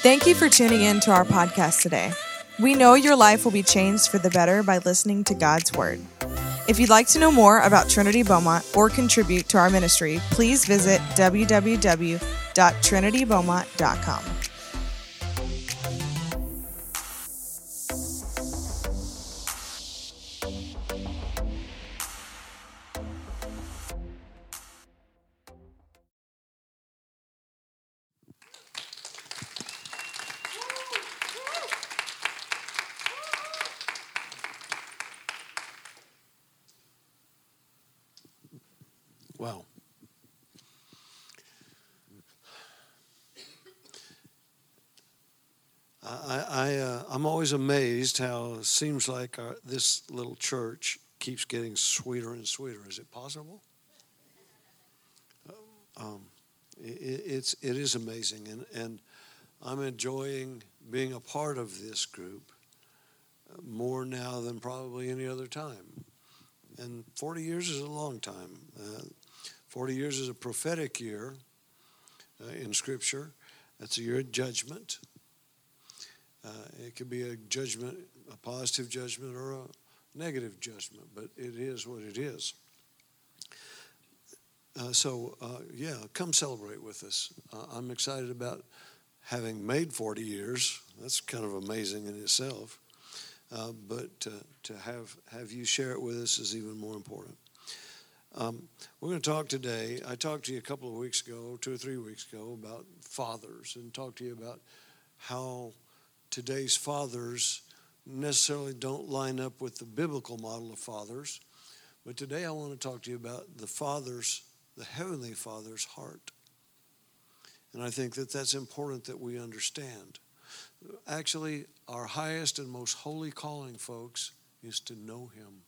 Thank you for tuning in to our podcast today. We know your life will be changed for the better by listening to God's Word. If you'd like to know more about Trinity Beaumont or contribute to our ministry, please visit www.trinitybeaumont.com. always amazed how it seems like our, this little church keeps getting sweeter and sweeter. Is it possible? Um, it, it's, it is amazing, and, and I'm enjoying being a part of this group more now than probably any other time. And 40 years is a long time. Uh, 40 years is a prophetic year uh, in Scripture. That's a year of judgment. Uh, it could be a judgment, a positive judgment, or a negative judgment, but it is what it is. Uh, so, uh, yeah, come celebrate with us. Uh, I'm excited about having made 40 years. That's kind of amazing in itself. Uh, but to have, have you share it with us is even more important. Um, we're going to talk today. I talked to you a couple of weeks ago, two or three weeks ago, about fathers and talked to you about how today's fathers necessarily don't line up with the biblical model of fathers. But today I want to talk to you about the Father's, the Heavenly Father's heart. And I think that that's important that we understand. Actually, our highest and most holy calling, folks, is to know Him.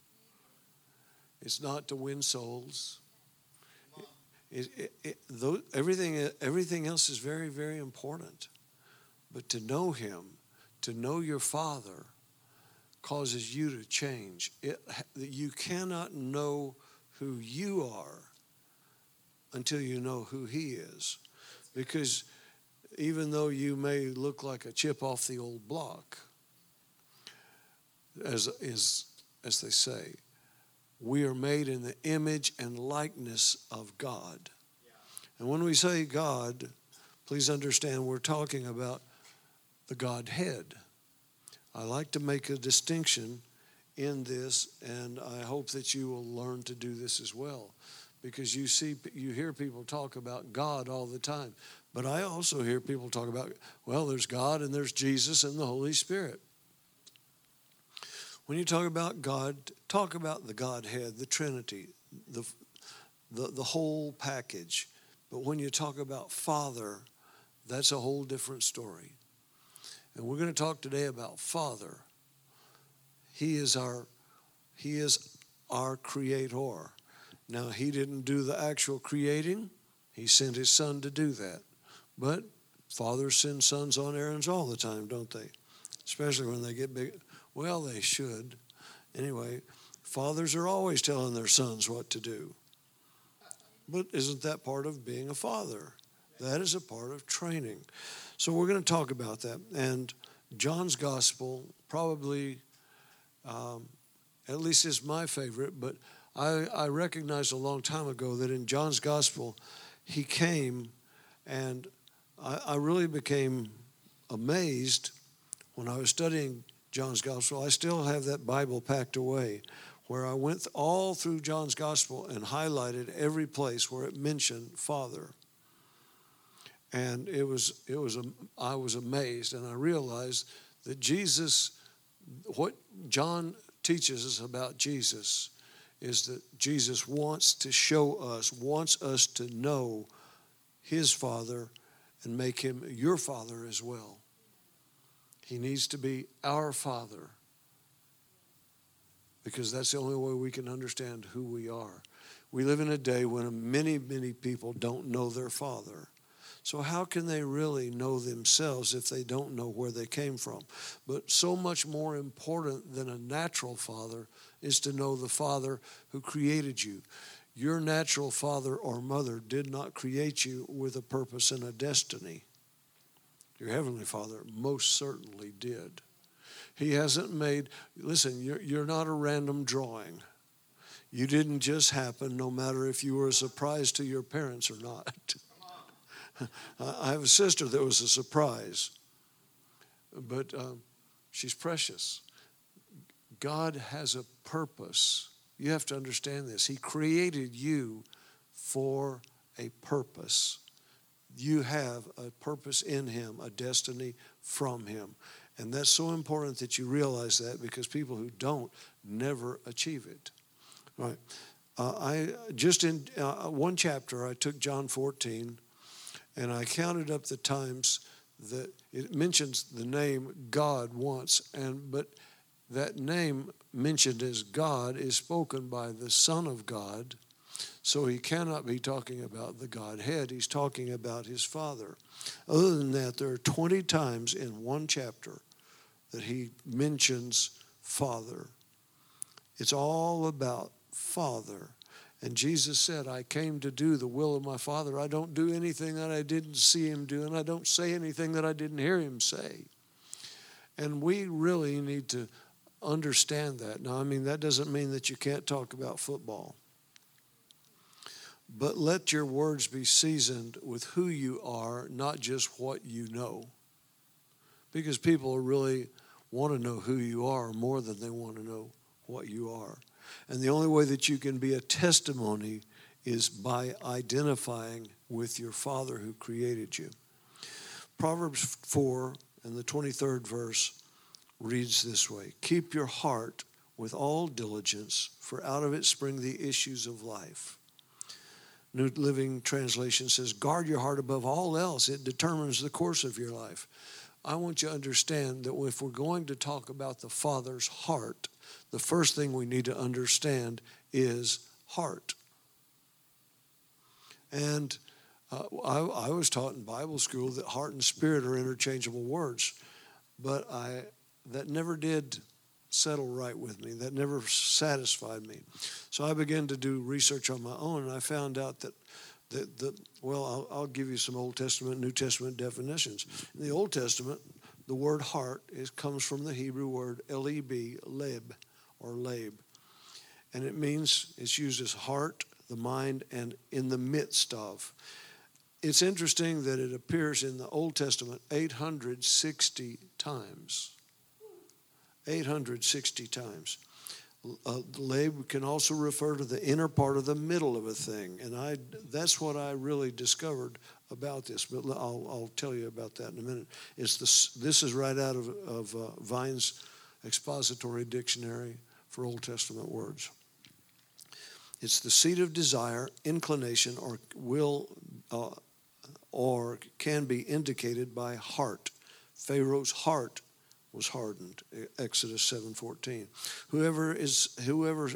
It's not to win souls. It, it, it, though, everything, everything else is very, very important. But to know Him, to know your Father, causes you to change. you cannot know who you are until you know who He is. Because even though you may look like a chip off the old block, as, as, as they say, we are made in the image and likeness of God. And when we say God, please understand we're talking about the Godhead. I like to make a distinction in this, and I hope that you will learn to do this as well. Because you see, you hear people talk about God all the time. But I also hear people talk about, well, there's God and there's Jesus and the Holy Spirit. When you talk about God, talk about the Godhead, the Trinity, the, the, the whole package. But when you talk about Father, that's a whole different story. And we're going to talk today about Father. He is our he is our creator. Now he didn't do the actual creating. He sent his son to do that. But fathers send sons on errands all the time, don't they? Especially when they get big. Well, they should. Anyway, fathers are always telling their sons what to do. But isn't that part of being a father? That is a part of training. So we're going to talk about that. And John's gospel probably, um, at least is my favorite, but I, I recognized a long time ago that in John's gospel, he came and I, I really became amazed when I was studying John's Gospel, I still have that Bible packed away where I went all through John's Gospel and highlighted every place where it mentioned Father. And it was, it was, I was amazed and I realized that Jesus, what John teaches us about Jesus is that Jesus wants to show us, wants us to know his Father and make him your Father as well. He needs to be our Father because that's the only way we can understand who we are. We live in a day when many, many people don't know their Father. So, how can they really know themselves if they don't know where they came from? But so much more important than a natural father is to know the Father who created you. Your natural father or mother did not create you with a purpose and a destiny. Your Heavenly Father most certainly did. He hasn't made, listen, you're, you're not a random drawing. You didn't just happen, no matter if you were a surprise to your parents or not. I have a sister that was a surprise, but um, she's precious. God has a purpose. You have to understand this. He created you for a purpose. You have a purpose in Him, a destiny from Him. And that's so important that you realize that because people who don't never achieve it. Right. Uh, I just in uh, one chapter I took John 14 and I counted up the times that it mentions the name God once and but that name mentioned as God is spoken by the Son of God. So he cannot be talking about the Godhead. He's talking about his Father. Other than that, there are 20 times in one chapter that he mentions Father. It's all about Father. And Jesus said, I came to do the will of my Father. I don't do anything that I didn't see him do, and I don't say anything that I didn't hear him say. And we really need to understand that. Now, I mean, that doesn't mean that you can't talk about football. But let your words be seasoned with who you are, not just what you know. Because people really want to know who you are more than they want to know what you are. And the only way that you can be a testimony is by identifying with your Father who created you. Proverbs 4 and the 23rd verse reads this way Keep your heart with all diligence, for out of it spring the issues of life. New Living Translation says, Guard your heart above all else, it determines the course of your life. I want you to understand that if we're going to talk about the Father's heart, the first thing we need to understand is heart. And uh, I, I, was taught in Bible school that heart and spirit are interchangeable words, but I that never did settle right with me. That never satisfied me. So I began to do research on my own, and I found out that well, I'll, I'll give you some Old Testament, New Testament definitions. In the Old Testament, the word heart is, comes from the Hebrew word leb, leb, or lab. And it means it's used as heart, the mind, and in the midst of. It's interesting that it appears in the Old Testament 860 times. 860 times. Uh, lab can also refer to the inner part of the middle of a thing, and I that's what I really discovered about this. But I'll, I'll tell you about that in a minute. It's this. This is right out of, of uh, Vine's expository dictionary for Old Testament words. It's the seat of desire, inclination, or will, uh, or can be indicated by heart. Pharaoh's heart was hardened. Exodus seven fourteen. Whoever is whoever,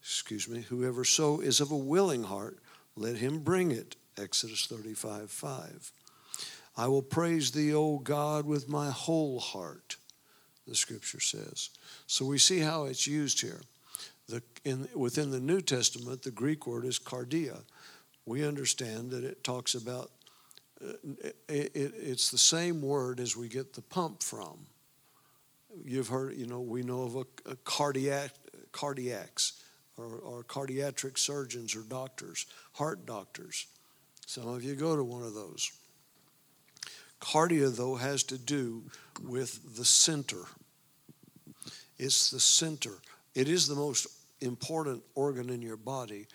excuse me, whoever so is of a willing heart, let him bring it. Exodus thirty five five. I will praise thee, O God, with my whole heart the scripture says. So we see how it's used here. The, in, within the New Testament, the Greek word is cardia. We understand that it talks about, uh, it, it, it's the same word as we get the pump from. You've heard, you know, we know of a, a cardiac, cardiacs or, or cardiac surgeons or doctors, heart doctors. Some of you go to one of those. Cardia, though, has to do with the center. It's the center. It is the most important organ in your body.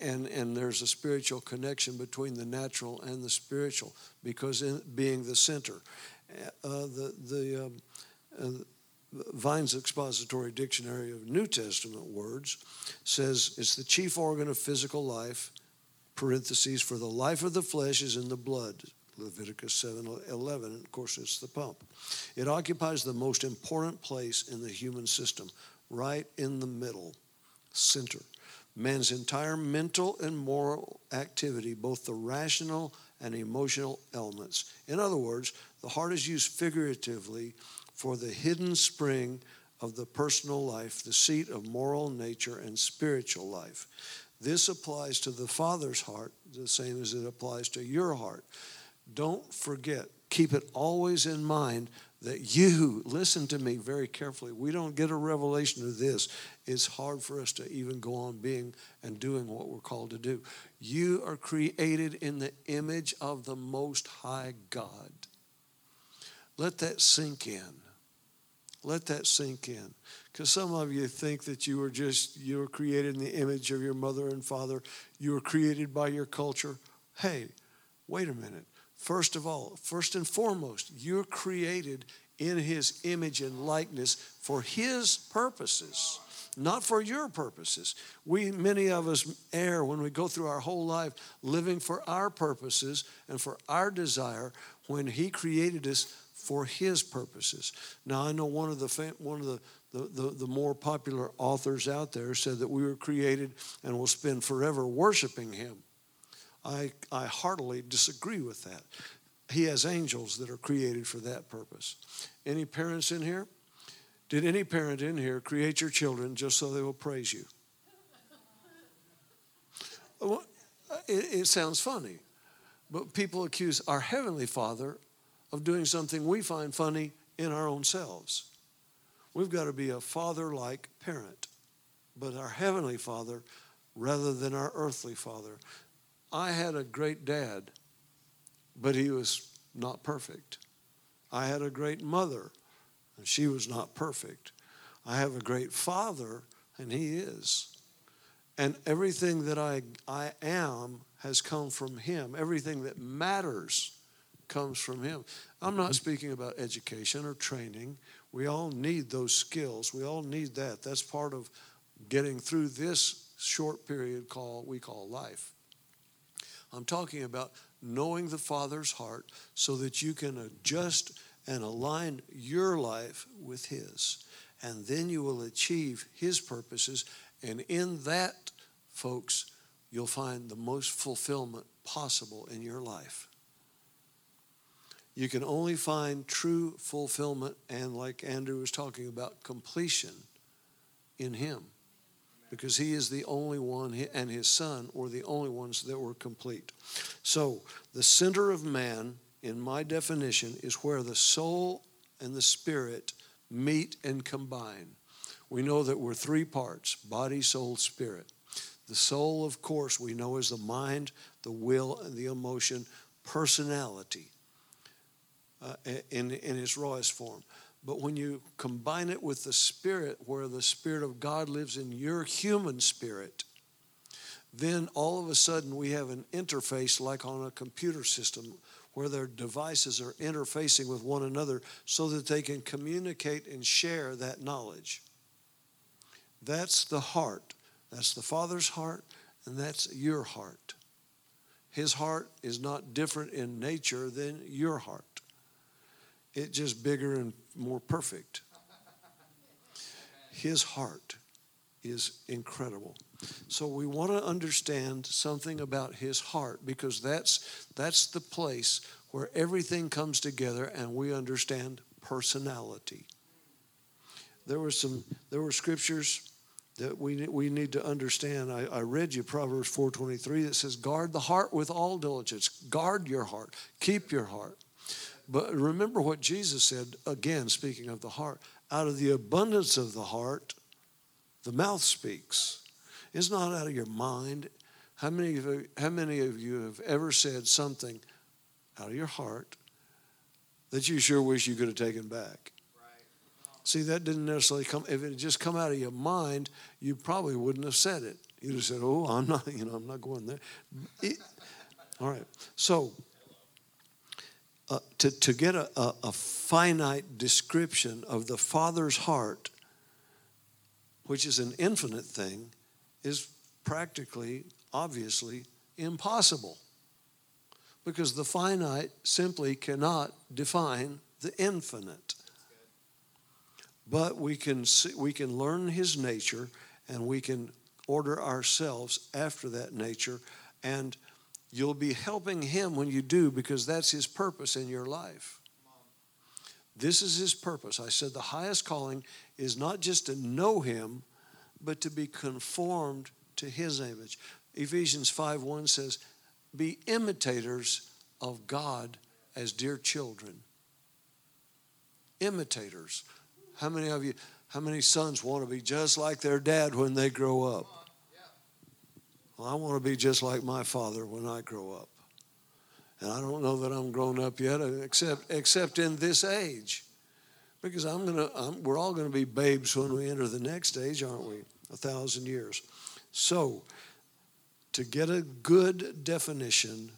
And, and there's a spiritual connection between the natural and the spiritual because in being the center. Uh, the the um, uh, Vine's Expository Dictionary of New Testament Words says it's the chief organ of physical life, parentheses, for the life of the flesh is in the blood, Leviticus 7 11. And of course, it's the pump. It occupies the most important place in the human system, right in the middle, center. Man's entire mental and moral activity, both the rational and emotional elements. In other words, the heart is used figuratively for the hidden spring of the personal life, the seat of moral nature and spiritual life. This applies to the Father's heart the same as it applies to your heart. Don't forget keep it always in mind that you, listen to me very carefully, we don't get a revelation of this. It's hard for us to even go on being and doing what we're called to do. You are created in the image of the Most High God. Let that sink in. Let that sink in. Because some of you think that you were just, you were created in the image of your mother and father. You were created by your culture. Hey, wait a minute. First of all, first and foremost, you're created in his image and likeness for his purposes, not for your purposes. We, many of us, err when we go through our whole life living for our purposes and for our desire when he created us for his purposes. Now, I know one of the, one of the, the, the, the more popular authors out there said that we were created and will spend forever worshiping him. I, I heartily disagree with that. He has angels that are created for that purpose. Any parents in here? Did any parent in here create your children just so they will praise you? Well, it, it sounds funny, but people accuse our Heavenly Father of doing something we find funny in our own selves. We've got to be a father like parent, but our Heavenly Father rather than our earthly father. I had a great dad, but he was not perfect. I had a great mother, and she was not perfect. I have a great father, and he is. And everything that I, I am has come from him. Everything that matters comes from him. I'm not mm-hmm. speaking about education or training. We all need those skills. We all need that. That's part of getting through this short period call we call life. I'm talking about knowing the Father's heart so that you can adjust and align your life with His. And then you will achieve His purposes. And in that, folks, you'll find the most fulfillment possible in your life. You can only find true fulfillment and, like Andrew was talking about, completion in Him because he is the only one, and his son were the only ones that were complete. So, the center of man, in my definition, is where the soul and the spirit meet and combine. We know that we're three parts body, soul, spirit. The soul, of course, we know is the mind, the will, and the emotion, personality uh, in, in its rawest form. But when you combine it with the Spirit, where the Spirit of God lives in your human spirit, then all of a sudden we have an interface like on a computer system where their devices are interfacing with one another so that they can communicate and share that knowledge. That's the heart. That's the Father's heart, and that's your heart. His heart is not different in nature than your heart. It's just bigger and more perfect. His heart is incredible. So we want to understand something about his heart because that's that's the place where everything comes together and we understand personality. There were some there were scriptures that we we need to understand. I, I read you Proverbs 4:23 that says, "Guard the heart with all diligence. Guard your heart. Keep your heart." But remember what Jesus said, again, speaking of the heart out of the abundance of the heart, the mouth speaks. It's not out of your mind. How many of you, how many of you have ever said something out of your heart that you sure wish you could have taken back? See, that didn't necessarily come. If it had just come out of your mind, you probably wouldn't have said it. You'd have said, "Oh, I'm not. You know, I'm not going there." It, all right. So uh, to, to get a, a, a finite description of the Father's heart, which is an infinite thing, is practically, obviously, impossible. Because the finite simply cannot define the infinite. But we can, see, we can learn his nature and we can order ourselves after that nature and You'll be helping Him when you do because that's His purpose in your life. This is His purpose. I said the highest calling is not just to know Him, but to be conformed to His image. Ephesians 5 1 says, Be imitators of God as dear children. Imitators. How many of you, how many sons want to be just like their dad when they grow up? Well, I want to be just like my father when I grow up. And I don't know that I'm grown up yet, uh, except except in this age, because I'm gonna. I'm, we're all going to be babes when we enter the next age, aren't we? A thousand years. So, to get a good definition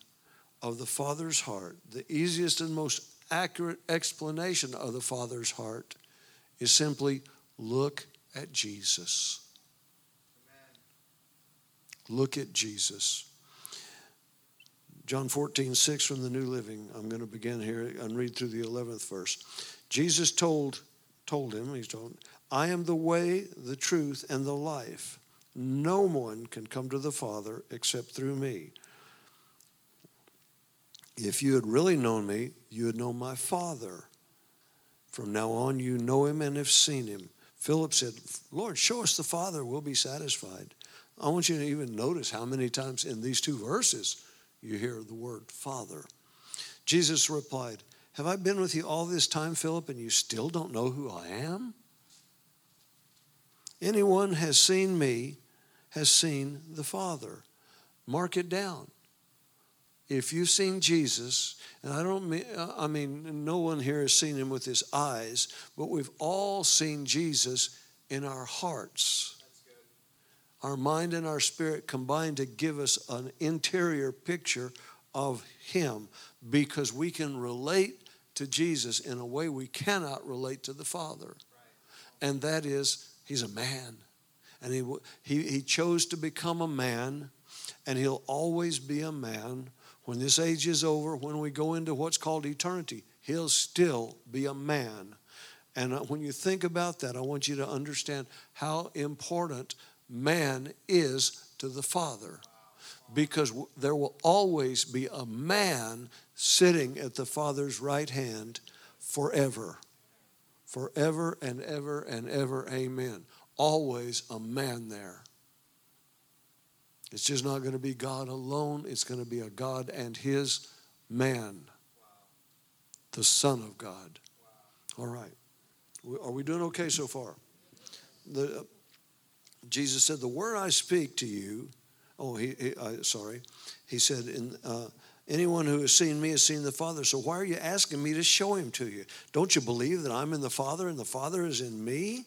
of the Father's heart, the easiest and most accurate explanation of the Father's heart is simply look at Jesus. Look at Jesus. John 14, 6 from the New Living. I'm going to begin here and read through the 11th verse. Jesus told, told him, he's told, I am the way, the truth, and the life. No one can come to the Father except through me. If you had really known me, you would know my Father. From now on, you know him and have seen him. Philip said, Lord, show us the Father, we'll be satisfied. I want you to even notice how many times in these two verses you hear the word Father. Jesus replied, Have I been with you all this time, Philip, and you still don't know who I am? Anyone has seen me has seen the Father. Mark it down. If you've seen Jesus, and I don't mean, I mean, no one here has seen him with his eyes, but we've all seen Jesus in our hearts. Our mind and our spirit combine to give us an interior picture of him because we can relate to Jesus in a way we cannot relate to the Father. And that is, he's a man and he, he, he chose to become a man, and he'll always be a man. When this age is over, when we go into what's called eternity, he'll still be a man. And uh, when you think about that, I want you to understand how important man is to the Father. Because there will always be a man sitting at the Father's right hand forever. Forever and ever and ever. Amen always a man there. It's just not going to be God alone, it's going to be a God and his man, the Son of God. All right. Are we doing okay so far? The, Jesus said, The word I speak to you, oh, he, he uh, sorry. He said, in, uh, Anyone who has seen me has seen the Father. So why are you asking me to show him to you? Don't you believe that I'm in the Father and the Father is in me?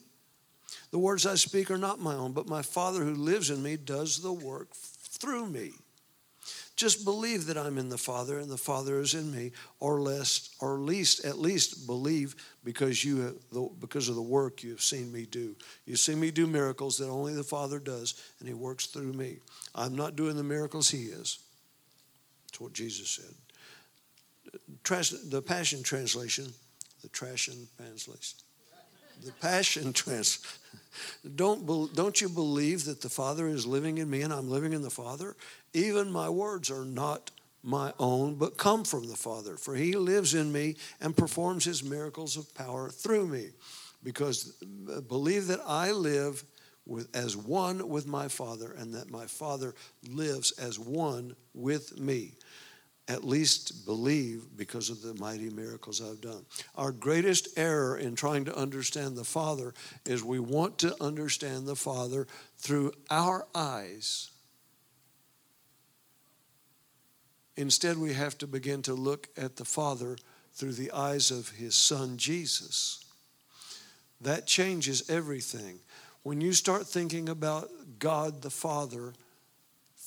The words I speak are not my own, but my Father who lives in me does the work through me. Just believe that I'm in the Father and the Father is in me, or less, or least, at least believe because you because of the work you have seen me do. You see me do miracles that only the Father does, and He works through me. I'm not doing the miracles He is. That's what Jesus said. The Passion Translation, the Trashion Translation the Passion Trans. Don't, don't you believe that the Father is living in me and I'm living in the Father? Even my words are not my own, but come from the Father, for He lives in me and performs His miracles of power through me. Because uh, believe that I live with, as one with my Father, and that my Father lives as one with me at least believe because of the mighty miracles I've done. Our greatest error in trying to understand the Father is we want to understand the Father through our eyes. Instead, we have to begin to look at the Father through the eyes of His Son Jesus. That changes everything. When you start thinking about God the Father,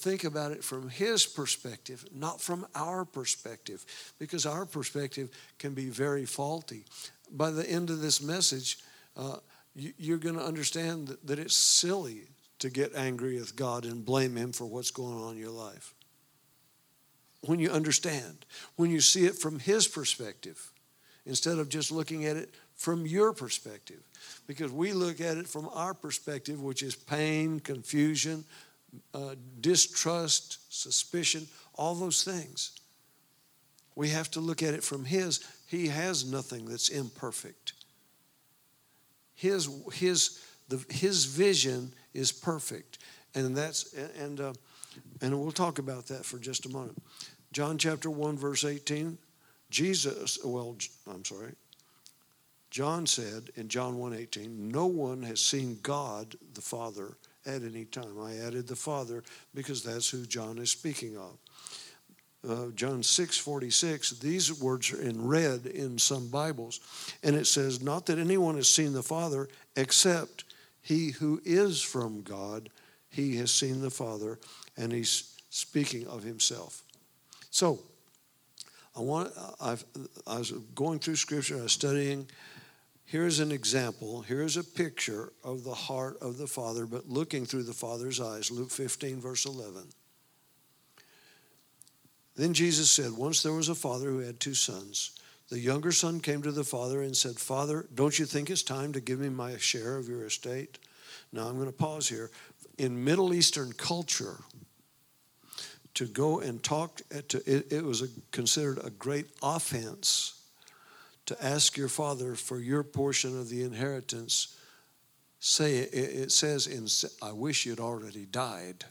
think about it from his perspective, not from our perspective, because our perspective can be very faulty. By the end of this message, uh, you, are going to understand that, that it's silly to get angry with God and blame him for what's going on in your life. When you understand, when you see it from his perspective, instead of just looking at it from your perspective. Because we look at it from our perspective, which is pain, confusion, uh, distrust, suspicion, all those things. We have to look at it from His. He has nothing that's imperfect. His, his, the, his vision is perfect. And that's, and, uh, and we'll talk about that for just a moment. John chapter 1, verse 18. Jesus, well, I'm sorry. John said in John 1:18, "No one has seen God the Father at any time." I added the Father because that's who John is speaking of. Uh, John 6:46, these words are in red in some Bibles, and it says, "Not that anyone has seen the Father except he who is from God, he has seen the Father, and he's speaking of himself." So, I want I've, I was going through Scripture, I was studying. Here's an example. Here's a picture of the heart of the Father, but looking through the Father's eyes. Luke 15, verse 11. Then Jesus said, Once there was a father who had two sons. The younger son came to the father and said, Father, don't you think it's time to give me my share of your estate? Now I'm going to pause here. In Middle Eastern culture, to go and talk to it, it was a, considered a great offense to ask your father for your portion of the inheritance say it, says in i wish you'd already died.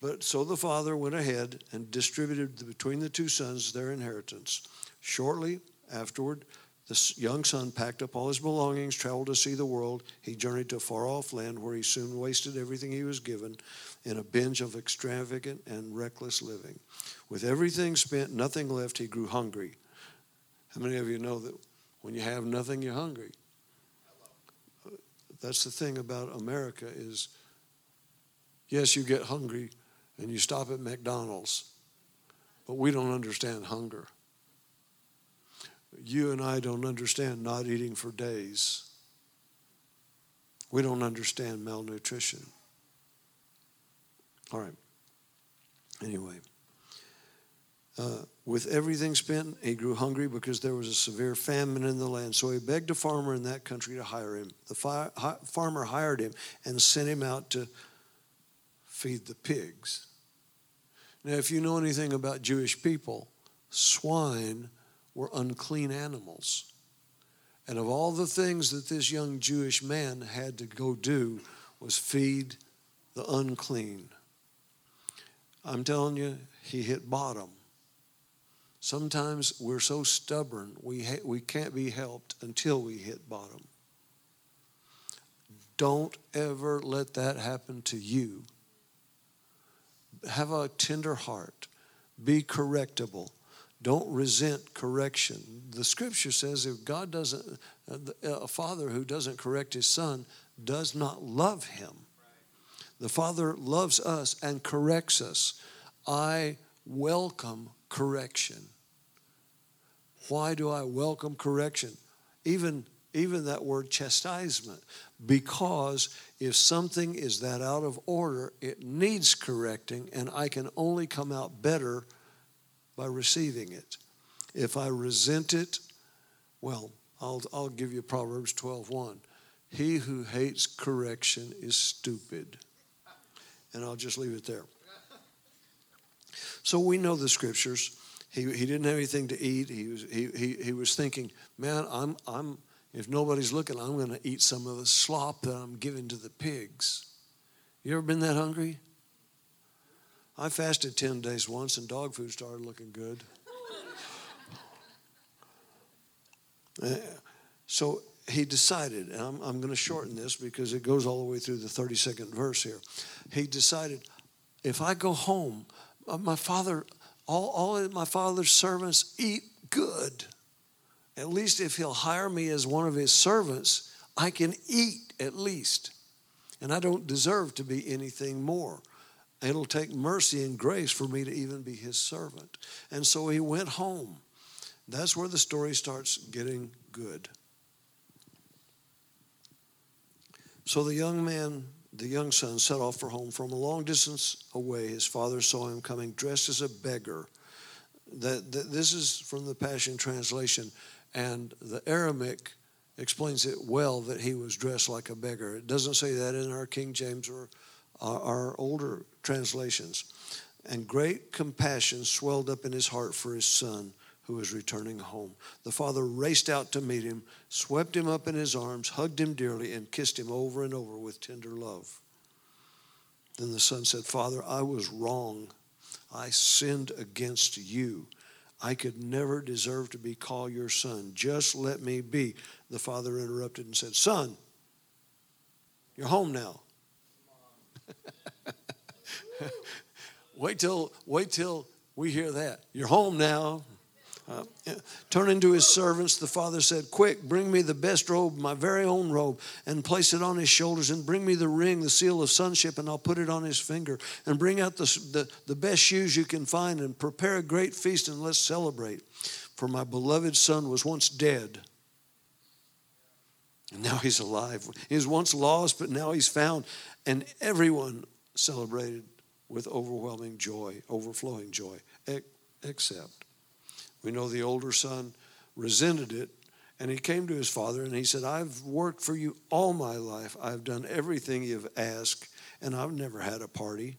But so the father went ahead and distributed between the two sons their inheritance. Shortly afterward the young son packed up all his belongings, traveled to see the world. He journeyed to a far off land where he soon wasted everything he was given in a binge of extravagant and reckless living. With everything spent, nothing left, he grew hungry. How many of you know that when you have nothing, you're hungry? That's the thing about America is yes, you get hungry and you stop at McDonald's, but we don't understand hunger you and I don't understand not eating for days. We don't understand malnutrition. All right. Anyway, uh, with everything spent, he grew hungry because there was a severe famine in the land. So he begged a farmer in that country to hire him. The fi- hi- farmer hired him and sent him out to feed the pigs. Now, if you know anything about Jewish people, swine were unclean animals. And of all the things that this young Jewish man had to go do was feed the unclean. I'm telling you, he hit bottom. Sometimes we're so stubborn, we, ha- we can't be helped until we hit bottom. Don't ever let that happen to you. Have a tender heart, be correctable. Don't resent correction. The scripture says if God doesn't, a father who doesn't correct his son does not love him. The father loves us and corrects us. I welcome correction. Why do I welcome correction? Even, even that word chastisement. Because if something is that out of order, it needs correcting, and I can only come out better by receiving it. If I resent it, well, I'll, I'll give you Proverbs 12:1. He who hates correction is stupid. And I'll just leave it there. So we know the scriptures. He, he didn't have anything to eat. He was, he, he, he was thinking, man, I'm, I'm, if nobody's looking, I'm going to eat some of the slop that I'm giving to the pigs. You ever been that hungry? I fasted 10 days once and dog food started looking good. Uh, so he decided, and I'm, I'm going to shorten this because it goes all the way through the 32nd verse here. He decided, if I go home, uh, my father, all, all my father's servants eat good. At least if he'll hire me as one of his servants, I can eat at least. And I don't deserve to be anything more. It'll take mercy and grace for me to even be his servant. And so he went home. That's where the story starts getting good. So the young man, the young son, set off for home. From a long distance away, his father saw him coming dressed as a beggar. That, that this is from the Passion Translation, and the Aramaic explains it well that he was dressed like a beggar. It doesn't say that in our King James or our older translations. And great compassion swelled up in his heart for his son who was returning home. The father raced out to meet him, swept him up in his arms, hugged him dearly, and kissed him over and over with tender love. Then the son said, Father, I was wrong. I sinned against you. I could never deserve to be called your son. Just let me be. The father interrupted and said, Son, you're home now. wait till wait till we hear that. You're home now. Uh, turning to his servants, the father said, Quick, bring me the best robe, my very own robe, and place it on his shoulders, and bring me the ring, the seal of sonship, and I'll put it on his finger. And bring out the, the, the best shoes you can find, and prepare a great feast, and let's celebrate. For my beloved son was once dead, and now he's alive. He was once lost, but now he's found. And everyone celebrated with overwhelming joy, overflowing joy, except we know the older son resented it and he came to his father and he said, I've worked for you all my life. I've done everything you've asked, and I've never had a party.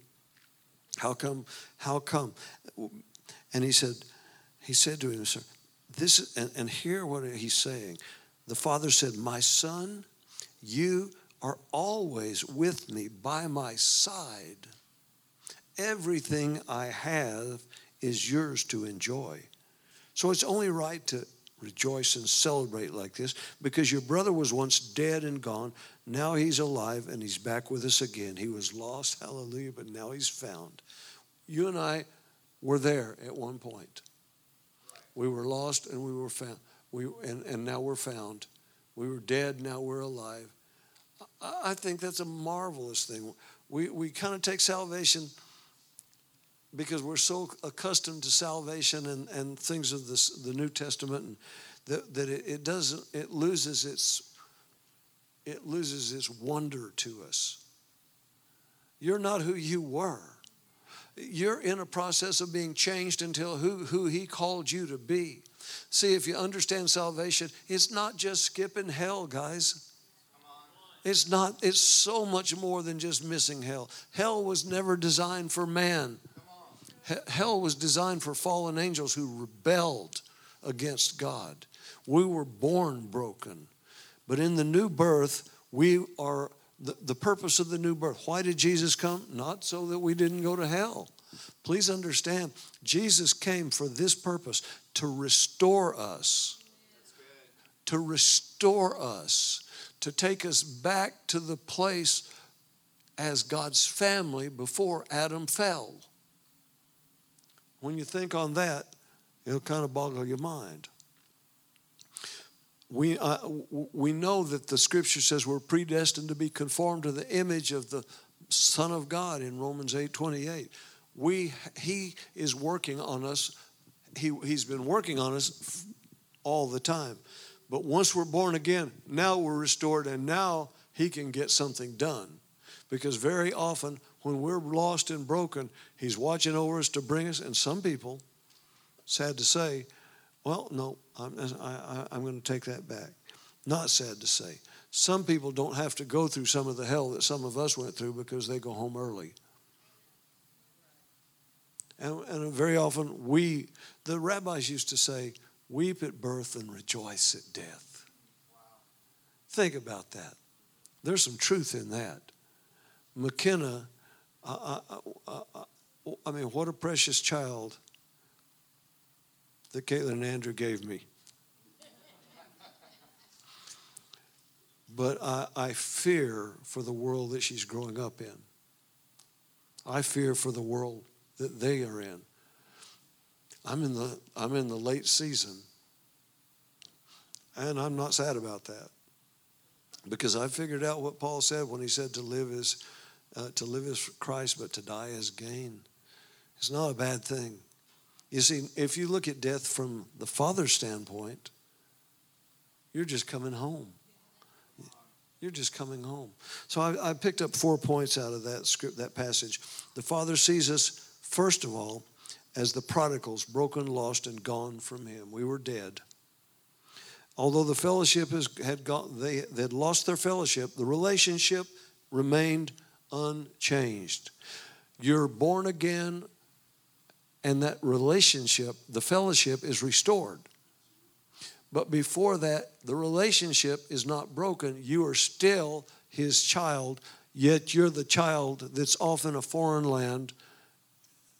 How come? How come? And he said, he said to him, Sir, this and, and hear what he's saying. The father said, My son, you are always with me by my side. Everything I have is yours to enjoy. So it's only right to rejoice and celebrate like this because your brother was once dead and gone. Now he's alive and he's back with us again. He was lost, hallelujah, but now he's found. You and I were there at one point. We were lost and we were found. We, and, and now we're found. We were dead, now we're alive. I, think that's a marvelous thing. We, we kind of take salvation because we're so accustomed to salvation and, and things of this, the New Testament and that, that it, it doesn't it loses its it loses its wonder to us. You're not who you were. You're in a process of being changed until who, who he called you to be. See, if you understand salvation, it's not just skipping hell, guys. It's not, it's so much more than just missing hell. Hell was never designed for man. Hell was designed for fallen angels who rebelled against God. We were born broken. But in the new birth, we are the, the purpose of the new birth. Why did Jesus come? Not so that we didn't go to hell. Please understand, Jesus came for this purpose to restore us. To restore us. To take us back to the place as God's family before Adam fell. When you think on that, it'll kind of boggle your mind. We, uh, we know that the scripture says we're predestined to be conformed to the image of the Son of God in Romans 8 28. We, he is working on us. He, he's been working on us all the time. But once we're born again, now we're restored, and now he can get something done. Because very often when we're lost and broken, He's watching over us to bring us. And some people, sad to say, well, no, I'm, I, am going to take that back. Not sad to say. Some people don't have to go through some of the hell that some of us went through because they go home early. And, and very often, we, the rabbis used to say, weep at birth and rejoice at death. Think about that. There's some truth in that. McKenna I, I, I, mean, what a precious child that Caitlin and Andrew gave me. But I, I fear for the world that she's growing up in. I fear for the world that they are in. I'm in the, I'm in the late season, and I'm not sad about that because I figured out what Paul said when he said to live is uh, to live as Christ, but to die as gain. It's not a bad thing. You see, if you look at death from the Father's standpoint, you're just coming home. You're just coming home. So I, I picked up four points out of that script, that passage. The Father sees us, first of all, as the prodigals, broken, lost, and gone from Him. We were dead. Although the fellowship has, had they, they had lost their fellowship, the relationship remained unchanged. You're born again, and that relationship, the fellowship, is restored. But before that, the relationship is not broken. You are still his child, yet you're the child that's off in a foreign land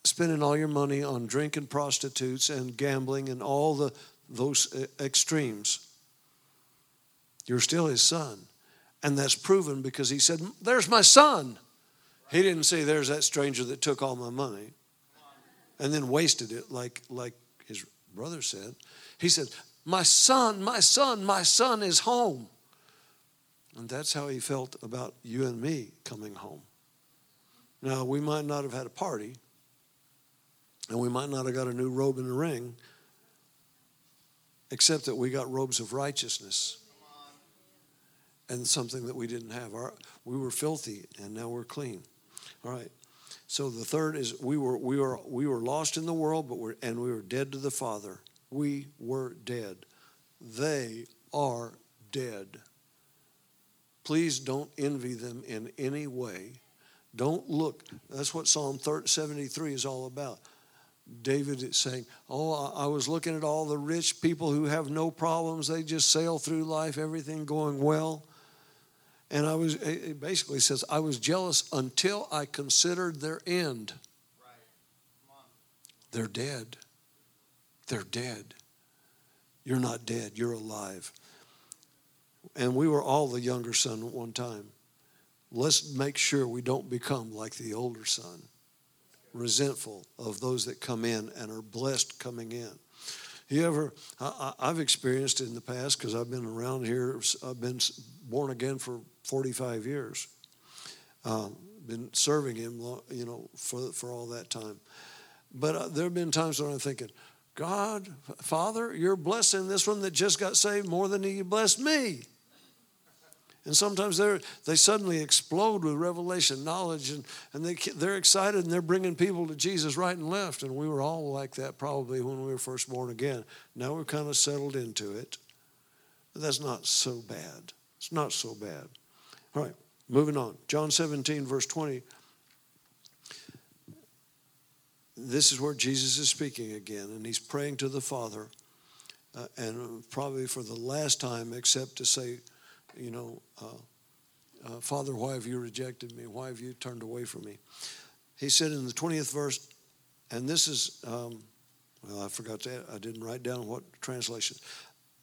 spending all your money on drinking prostitutes and gambling and all the those uh, extremes. You're still his son. And that's proven because he said, There's my son. He didn't say, There's that stranger that took all my money and then wasted it like, like his brother said. He said, My son, my son, my son is home. And that's how he felt about you and me coming home. Now, we might not have had a party, and we might not have got a new robe and a ring, except that we got robes of righteousness and something that we didn't have. Our, we were filthy, and now we're clean. All right. So the third is we were we were we were lost in the world, but we're and we were dead to the Father. We were dead. They are dead. Please don't envy them in any way. Don't look. That's what Psalm 73 is all about. David is saying, Oh, I was looking at all the rich people who have no problems. They just sail through life, everything going well. And I was, it basically says, I was jealous until I considered their end. They're dead. They're dead. You're not dead, you're alive. And we were all the younger son at one time. Let's make sure we don't become like the older son, resentful of those that come in and are blessed coming in. You ever, I, have experienced in the past because I've been around here, I've been born again for 45 years. Uh, been serving him, you know, for, for all that time. But uh, there have been times when I'm thinking, God, Father, you're blessing this one that just got saved more than you blessed me. And sometimes they they suddenly explode with revelation knowledge and, and they, they're excited and they're bringing people to Jesus right and left. And we were all like that probably when we were first born again. Now we're kind of settled into it. But that's not so bad. It's not so bad. All right, moving on. John 17, verse 20. This is where Jesus is speaking again, and he's praying to the Father, uh, and probably for the last time, except to say, you know, uh, uh, Father, why have you rejected me? Why have you turned away from me? He said in the 20th verse, and this is, um, well, I forgot to, I didn't write down what translation.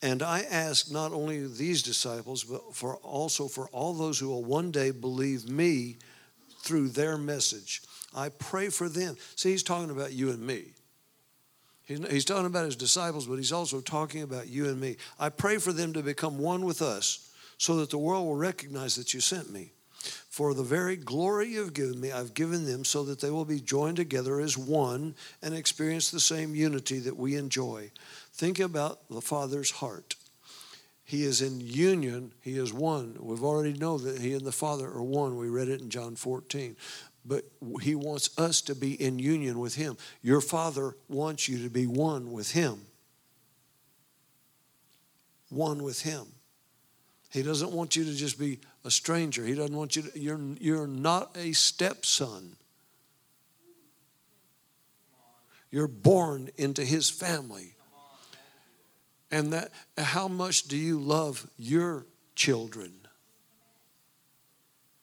And I ask not only these disciples, but for also for all those who will one day believe me through their message. I pray for them. See, he's talking about you and me. He's talking about his disciples, but he's also talking about you and me. I pray for them to become one with us so that the world will recognize that you sent me. For the very glory you've given me, I've given them so that they will be joined together as one and experience the same unity that we enjoy. Think about the Father's heart. He is in union, He is one. We've already know that He and the Father are one. We read it in John 14. But He wants us to be in union with Him. Your Father wants you to be one with Him. One with Him. He doesn't want you to just be a stranger. He doesn't want you to, you're, you're not a stepson. You're born into his family. And that how much do you love your children?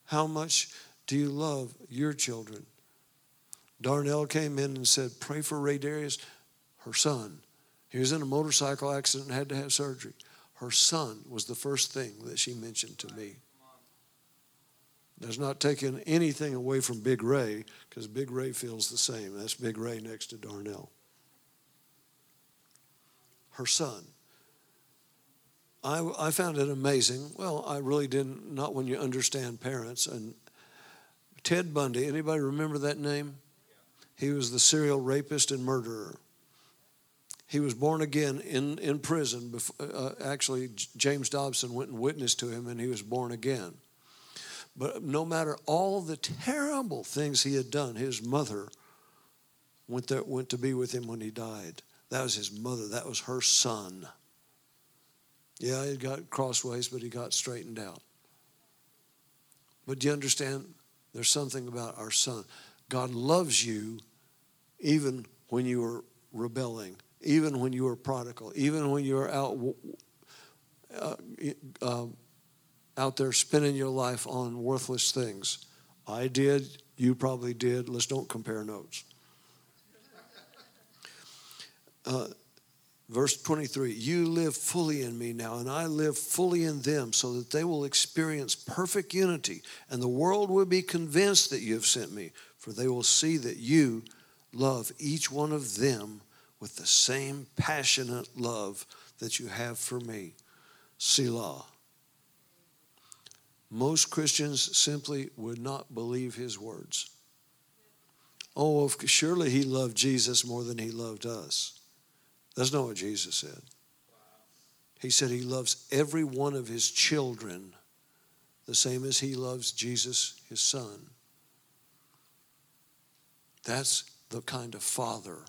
How much do you love your children? Darnell came in and said, Pray for Ray Darius, her son. He was in a motorcycle accident and had to have surgery. Her son was the first thing that she mentioned to me. That's not taking anything away from Big Ray, because Big Ray feels the same. That's Big Ray next to Darnell. Her son. I, I found it amazing. Well, I really didn't, not when you understand parents. And Ted Bundy, anybody remember that name? He was the serial rapist and murderer. He was born again in, in prison. Before, uh, actually, James Dobson went and witnessed to him, and he was born again. But no matter all the terrible things he had done, his mother went, there, went to be with him when he died. That was his mother, that was her son. Yeah, he got crossways, but he got straightened out. But do you understand? There's something about our son. God loves you even when you are rebelling, even when you were prodigal, even when you were out, uh, uh, out there spending your life on worthless things. I did, you probably did. Let's don't compare notes. uh, verse 23 You live fully in me now, and I live fully in them, so that they will experience perfect unity, and the world will be convinced that you have sent me, for they will see that you love each one of them with the same passionate love that you have for me. Selah. Most Christians simply would not believe his words. Oh, surely he loved Jesus more than he loved us. That's not what Jesus said. He said he loves every one of his children the same as he loves Jesus, his son. That's the kind of father.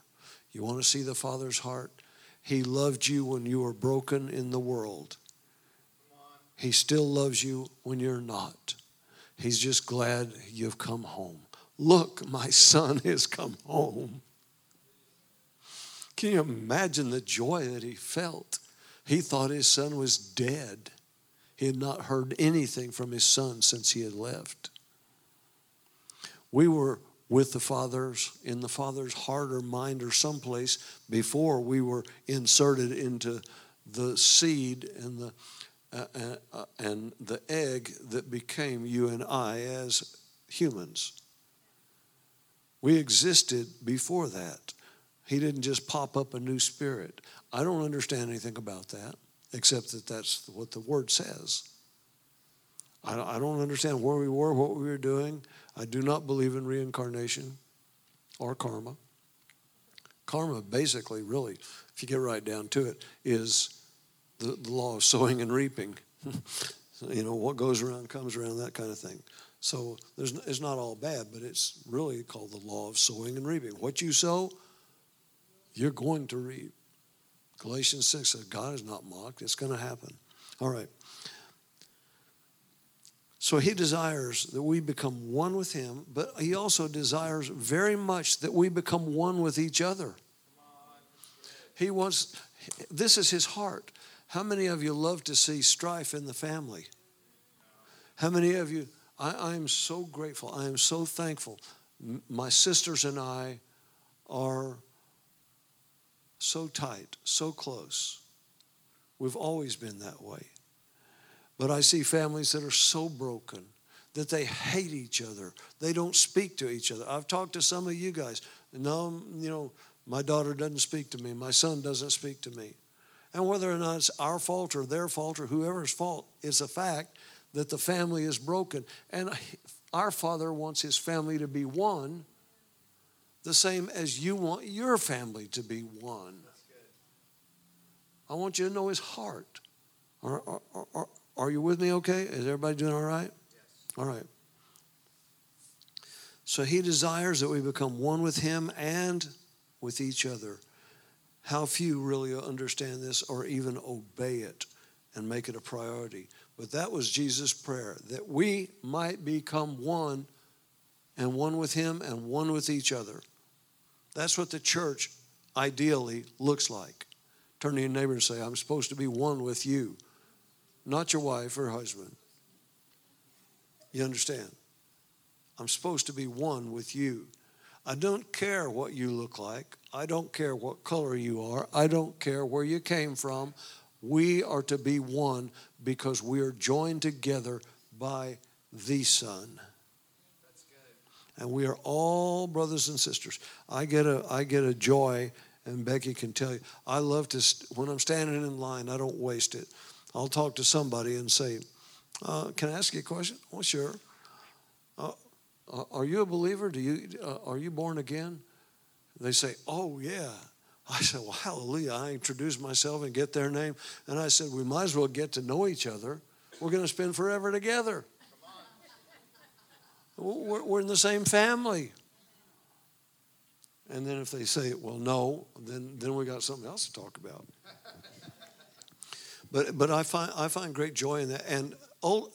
You want to see the father's heart? He loved you when you were broken in the world. He still loves you when you're not. He's just glad you've come home. Look, my son has come home. Can you imagine the joy that he felt? He thought his son was dead. He had not heard anything from his son since he had left. We were with the Father's, in the Father's heart or mind or someplace before we were inserted into the seed and the, uh, uh, uh, and the egg that became you and I as humans. We existed before that. He didn't just pop up a new spirit. I don't understand anything about that, except that that's what the word says. I don't understand where we were, what we were doing. I do not believe in reincarnation or karma. Karma, basically, really, if you get right down to it, is the, the law of sowing and reaping. you know, what goes around comes around, that kind of thing. So it's not all bad, but it's really called the law of sowing and reaping. What you sow, you're going to reap. Galatians 6 says, God is not mocked. It's going to happen. All right. So he desires that we become one with him, but he also desires very much that we become one with each other. He wants, this is his heart. How many of you love to see strife in the family? How many of you, I, am so grateful, I am so thankful. My sisters and I are so tight, so close. We've always been that way. But I see families that are so broken that they hate each other. They don't speak to each other. I've talked to some of you guys. No, you know, my daughter doesn't speak to me. My son doesn't speak to me. And whether or not it's our fault or their fault or whoever's fault, it's a fact that the family is broken. And our Father wants his family to be one, the same as you want your family to be one. I want you to know his heart. Are, are, are, are you with me okay? Is everybody doing all right? Yes. All right. So he desires that we become one with him and with each other. How few really understand this or even obey it and make it a priority. But that was Jesus' prayer that we might become one and one with him and one with each other. That's what the church ideally looks like. Turn to your neighbor and say, I'm supposed to be one with you not your wife or husband. You understand? I'm supposed to be one with you. I don't care what you look like. I don't care what color you are. I don't care where you came from. We are to be one because we are joined together by the Son. And we are all brothers and sisters. I get a I get a joy, and Becky can tell you. I love to when I'm standing in line. I don't waste it. I'll talk to somebody and say, uh, "Can I ask you a question?" Well, sure. Uh, uh, are you a believer? Do you uh, are you born again? They say, "Oh yeah." I said, "Well, hallelujah!" I introduce myself and get their name, and I said, "We might as well get to know each other. We're going to spend forever together. We're, we're in the same family." And then if they say, "Well, no," then then we got something else to talk about. But, but I, find, I find great joy in that. And all,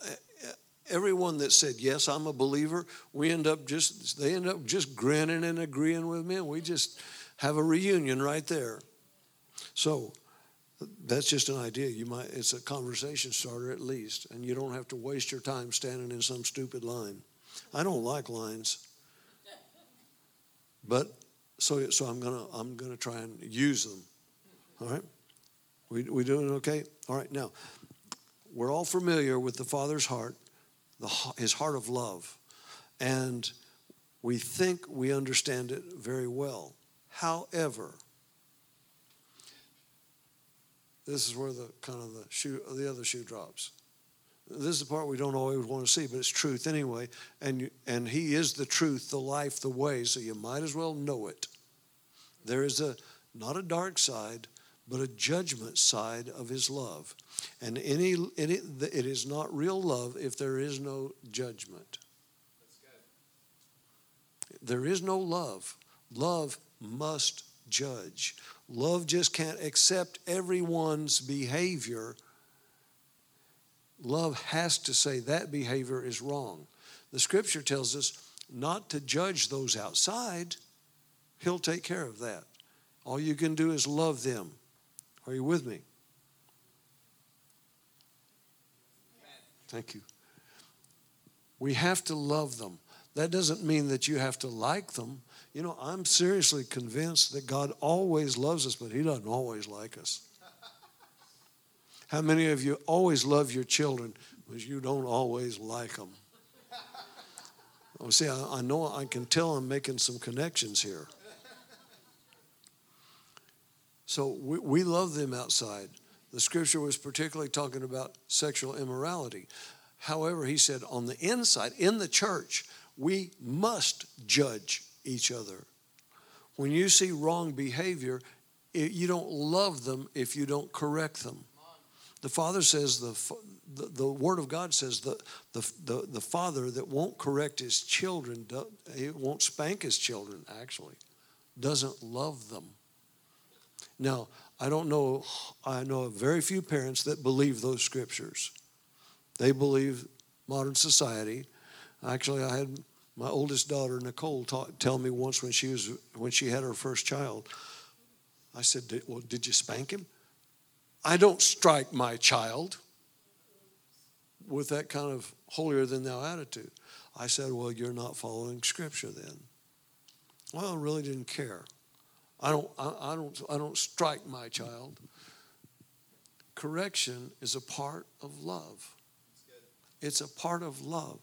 everyone that said, Yes, I'm a believer, we end up just, they end up just grinning and agreeing with me. And we just have a reunion right there. So that's just an idea. You might, it's a conversation starter at least. And you don't have to waste your time standing in some stupid line. I don't like lines. But so, so I'm gonna I'm gonna try and use them All right? We, we doing okay? All right, now, we're all familiar with the Father's heart, the, his heart of love. And we think we understand it very well. However, this is where the kind of the shoe, the other shoe drops. This is the part we don't always want to see, but it's truth anyway. And you, and He is the truth, the life, the way. So you might as well know it. There is a not a dark side, but a judgment side of His love. And any, any it is not real love if there is no judgment. There is no love. Love must judge. Love just can't accept everyone's behavior. Love has to say that behavior is wrong. The scripture tells us not to judge those outside. He'll take care of that. All you can do is love them. Are you with me? Thank you. We have to love them. That doesn't mean that you have to like them. You know, I'm seriously convinced that God always loves us, but He doesn't always like us. How many of you always love your children, but you don't always like them? Oh, see, I, I know I can tell I'm making some connections here. So we, we love them outside. The scripture was particularly talking about sexual immorality. However, he said on the inside, in the church, we must judge each other. When you see wrong behavior, you don't love them if you don't correct them. The Father says, the, the, the Word of God says, the, the, the, the Father that won't correct his children, he won't spank his children, actually, doesn't love them. Now, I don't know, I know very few parents that believe those scriptures. They believe modern society. Actually, I had my oldest daughter, Nicole, tell me once when she was when she had her first child. I said, "Well, did you spank him?" I don't strike my child with that kind of holier than thou attitude. I said, "Well, you're not following Scripture then." Well, I really didn't care. I don't. I, I don't. I don't strike my child. Correction is a part of love. It's a part of love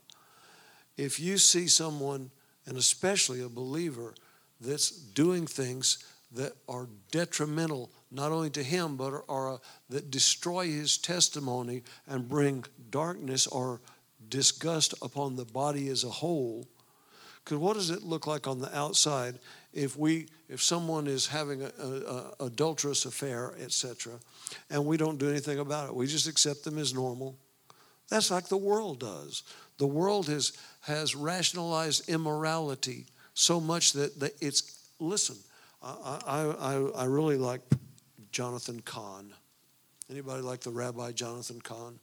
if you see someone, and especially a believer, that's doing things that are detrimental not only to him but are, are that destroy his testimony and bring darkness or disgust upon the body as a whole because what does it look like on the outside if we if someone is having a, a, a adulterous affair etc and we don't do anything about it we just accept them as normal that's like the world does the world has, has rationalized immorality so much that, that it's, listen, I, I, I really like Jonathan Cahn. Anybody like the Rabbi Jonathan Cahn?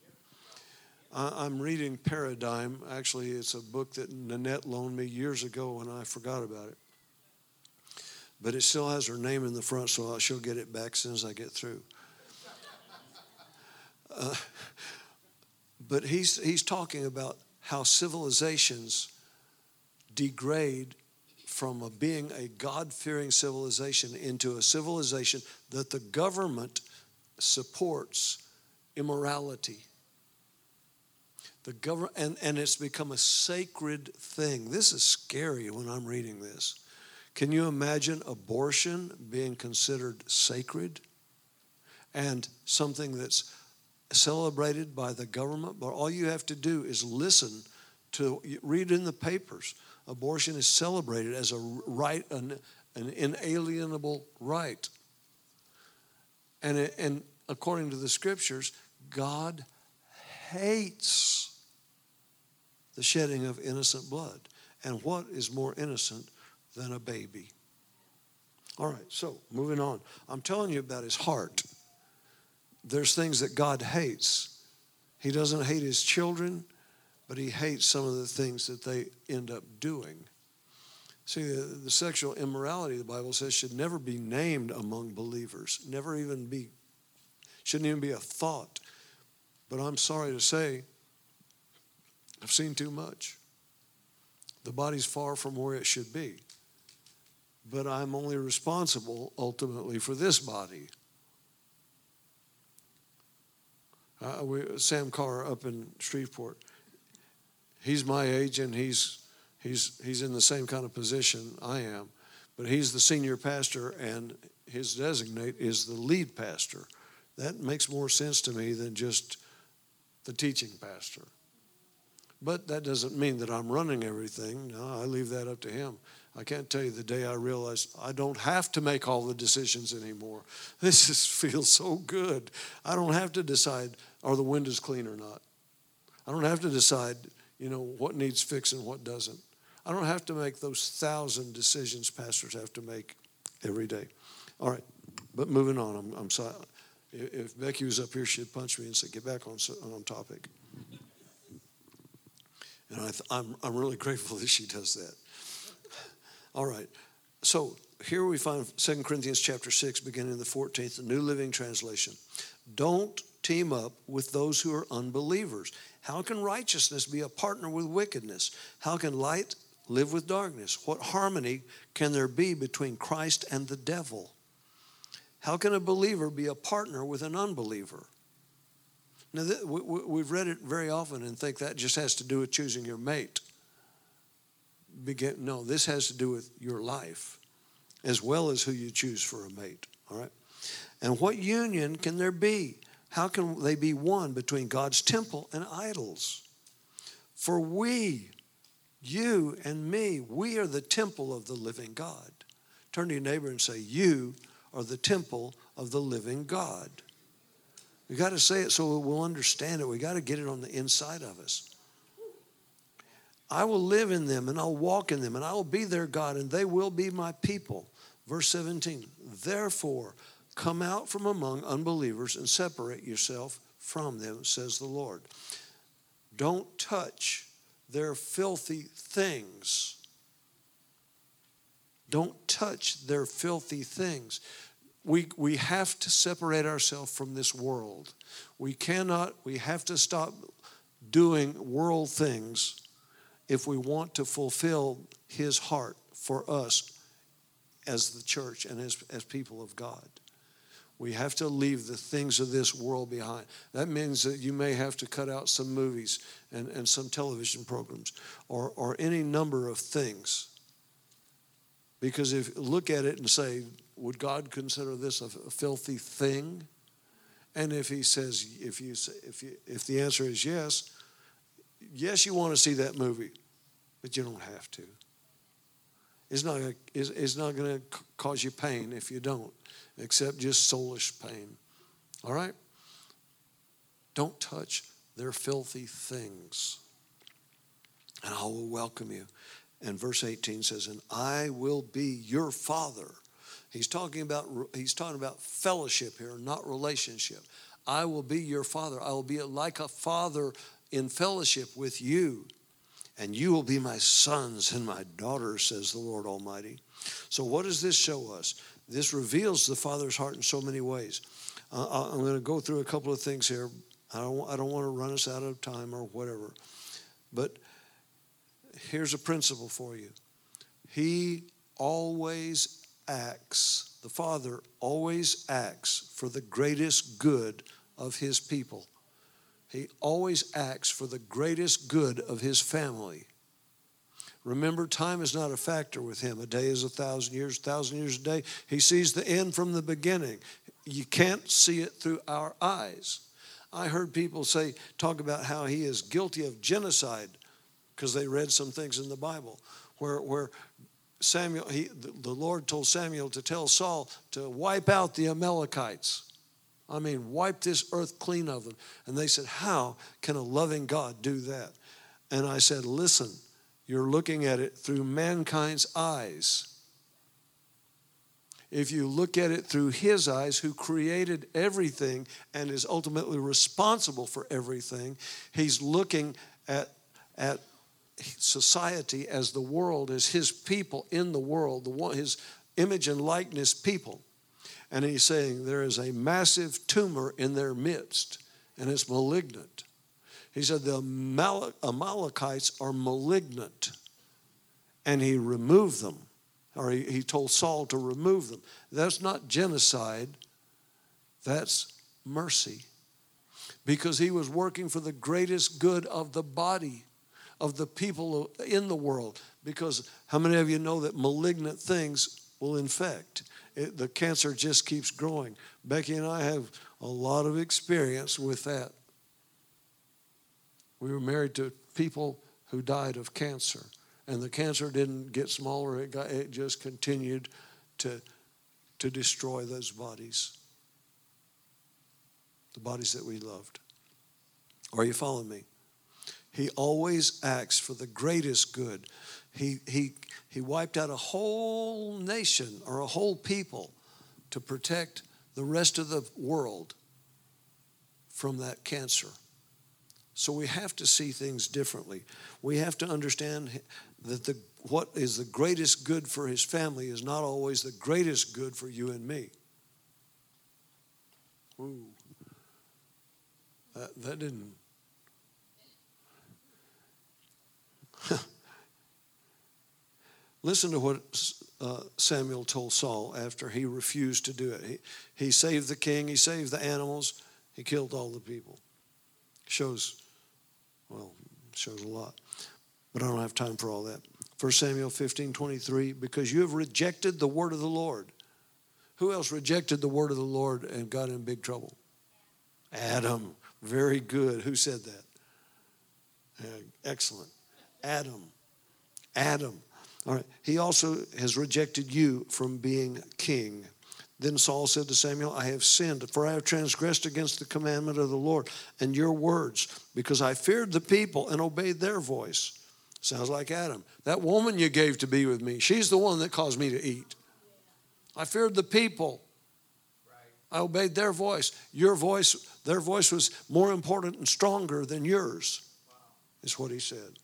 I'm reading Paradigm. Actually, it's a book that Nanette loaned me years ago and I forgot about it. But it still has her name in the front, so she'll get it back as soon as I get through. Uh, but he's, he's talking about how civilizations degrade from a being a God fearing civilization into a civilization that the government supports immorality. The government, and, and it's become a sacred thing. This is scary when I'm reading this. Can you imagine abortion being considered sacred and something that's celebrated by the government, but all you have to do is listen to read in the papers. Abortion is celebrated as a right, an, an inalienable right. And, and according to the scriptures, God hates the shedding of innocent blood. And what is more innocent than a baby? All right, so moving on. I'm telling you about his heart there's things that God hates. He doesn't hate his children, but he hates some of the things that they end up doing. See, the, the, sexual immorality, the Bible says, should never be named among believers, never even be, shouldn't even be a thought. But I'm sorry to say, I've seen too much. The body's far from where it should be. But I'm only responsible ultimately for this body. Uh, we, Sam Carr up in Shreveport. He's my age and he's he's he's in the same kind of position I am, but he's the senior pastor and his designate is the lead pastor. That makes more sense to me than just the teaching pastor. But that doesn't mean that I'm running everything. No, I leave that up to him. I can't tell you the day I realized I don't have to make all the decisions anymore. This just feels so good. I don't have to decide are the windows clean or not. I don't have to decide, you know, what needs fixing, and what doesn't. I don't have to make those thousand decisions pastors have to make every day. All right, but moving on, I'm, I'm sorry. If Becky was up here, she'd punch me and say, "Get back on on topic." And I I'm I'm really grateful that she does that. All right, so here we find 2 Corinthians chapter 6, beginning in the 14th, the New Living Translation. Don't team up with those who are unbelievers. How can righteousness be a partner with wickedness? How can light live with darkness? What harmony can there be between Christ and the devil? How can a believer be a partner with an unbeliever? Now, we've read it very often and think that just has to do with choosing your mate. No, this has to do with your life as well as who you choose for a mate. All right? And what union can there be? How can they be one between God's temple and idols? For we, you and me, we are the temple of the living God. Turn to your neighbor and say, You are the temple of the living God. We got to say it so we'll understand it. We got to get it on the inside of us. I will live in them and I'll walk in them and I will be their God and they will be my people. Verse 17, therefore, come out from among unbelievers and separate yourself from them, says the Lord. Don't touch their filthy things. Don't touch their filthy things we, we have to separate ourselves from this world. We cannot, we have to stop doing world things if we want to fulfill His heart for us as the church and as, as people of God. We have to leave the things of this world behind. That means that you may have to cut out some movies and, and some television programs or, or any number of things. Because if look at it and say, would God consider this a, a filthy thing? And if he says, if you, if you, if the answer is yes, yes, you want to see that movie, but you don't have to. It's not, it's, not going to cause you pain if you don't, except just soulish pain. All right? Don't touch their filthy things, and I will welcome you. And verse 18 says, And I will be your father He's talking about he's talking about fellowship here, not relationship. I will be your father. I will be like a father in fellowship with you. And you will be my sons and my daughters, says the Lord Almighty. So, what does this show us? This reveals the Father's heart in so many ways. Uh, I'm going to go through a couple of things here. I don't, I don't want to run us out of time or whatever. But here's a principle for you He always acts, the Father always acts for the greatest good of His people. He always acts for the greatest good of His family. Remember, time is not a factor with Him. A day is a thousand years, a thousand years a day. He sees the end from the beginning. You can't see it through our eyes. I heard people say, talk about how he is guilty of genocide because they read some things in the Bible where, where Samuel, he, the Lord told Samuel to tell Saul to wipe out the Amalekites. I mean, wipe this earth clean of them. And they said, How can a loving God do that? And I said, Listen, you're looking at it through mankind's eyes. If you look at it through his eyes, who created everything and is ultimately responsible for everything, he's looking at, at society as the world, as his people in the world, the his image and likeness people. And he's saying there is a massive tumor in their midst, and it's malignant. He said the Amalekites are malignant, and he removed them, or he, he told Saul to remove them. That's not genocide, that's mercy. because he was working for the greatest good of the body, of the people in the world. Because how many of you know that malignant things will infect? It, the cancer just keeps growing. Becky and I have a lot of experience with that. We were married to people who died of cancer, and the cancer didn't get smaller, it, got, it just continued to, to destroy those bodies the bodies that we loved. Are you following me? He always acts for the greatest good. He, he, he wiped out a whole nation or a whole people to protect the rest of the world from that cancer. So we have to see things differently. We have to understand that the, what is the greatest good for his family is not always the greatest good for you and me. Ooh. That, that didn't. Listen to what uh, Samuel told Saul after he refused to do it. He, he saved the king, he saved the animals, he killed all the people. Shows, well, shows a lot. But I don't have time for all that. 1 Samuel 15 23, because you have rejected the word of the Lord. Who else rejected the word of the Lord and got in big trouble? Adam. Very good. Who said that? Uh, excellent. Adam. Adam. All right. He also has rejected you from being king. Then Saul said to Samuel, I have sinned, for I have transgressed against the commandment of the Lord and your words, because I feared the people and obeyed their voice. Sounds like Adam. That woman you gave to be with me, she's the one that caused me to eat. I feared the people I obeyed their voice. Your voice, their voice was more important and stronger than yours, is what he said.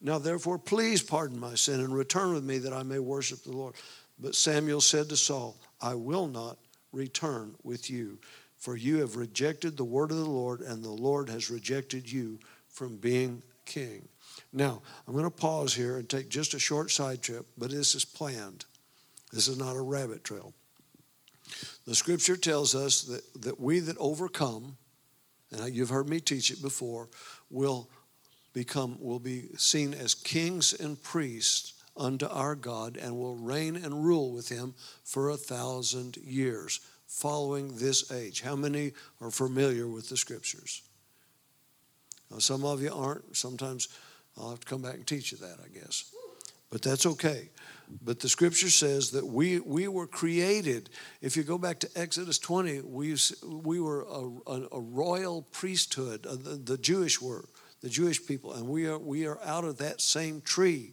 Now, therefore, please pardon my sin and return with me that I may worship the Lord. But Samuel said to Saul, I will not return with you, for you have rejected the word of the Lord, and the Lord has rejected you from being king. Now, I'm going to pause here and take just a short side trip, but this is planned. This is not a rabbit trail. The scripture tells us that, that we that overcome, and you've heard me teach it before, will become will be seen as kings and priests unto our God and will reign and rule with him for a thousand years following this age. How many are familiar with the scriptures? Now, some of you aren't. Sometimes I'll have to come back and teach you that, I guess. But that's okay. But the scripture says that we, we were created. If you go back to Exodus 20, we, we were a, a, a royal priesthood, uh, the, the Jewish were, the Jewish people, and we are, we are out of that same tree.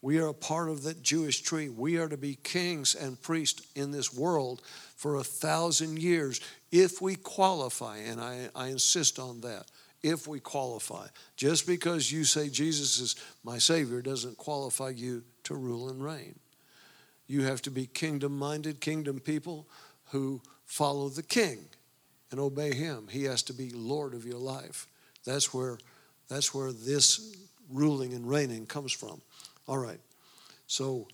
We are a part of that Jewish tree. We are to be kings and priests in this world for a thousand years if we qualify, and I, I insist on that if we qualify. Just because you say Jesus is my Savior doesn't qualify you to rule and reign. You have to be kingdom minded, kingdom people who follow the King and obey Him. He has to be Lord of your life. That's where, that's where this ruling and reigning comes from. All right. So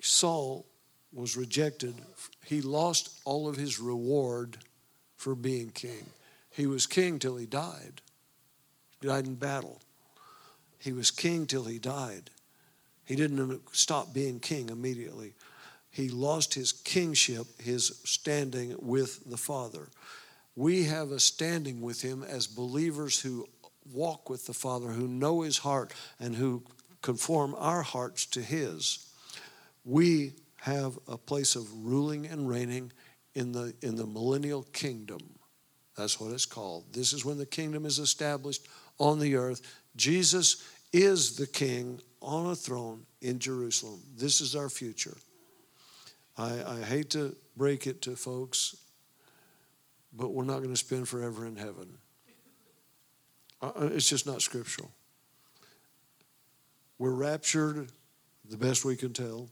Saul was rejected. He lost all of his reward for being king. He was king till he died. He died in battle. He was king till he died. He didn't stop being king immediately. He lost his kingship, his standing with the Father. We have a standing with him as believers who walk with the Father, who know his heart, and who conform our hearts to his. We have a place of ruling and reigning in the, in the millennial kingdom. That's what it's called. This is when the kingdom is established on the earth. Jesus is the king on a throne in Jerusalem. This is our future. I, I hate to break it to folks, but we're not going to spend forever in heaven. Uh, uh, it's just not scriptural. We're raptured the best we can tell.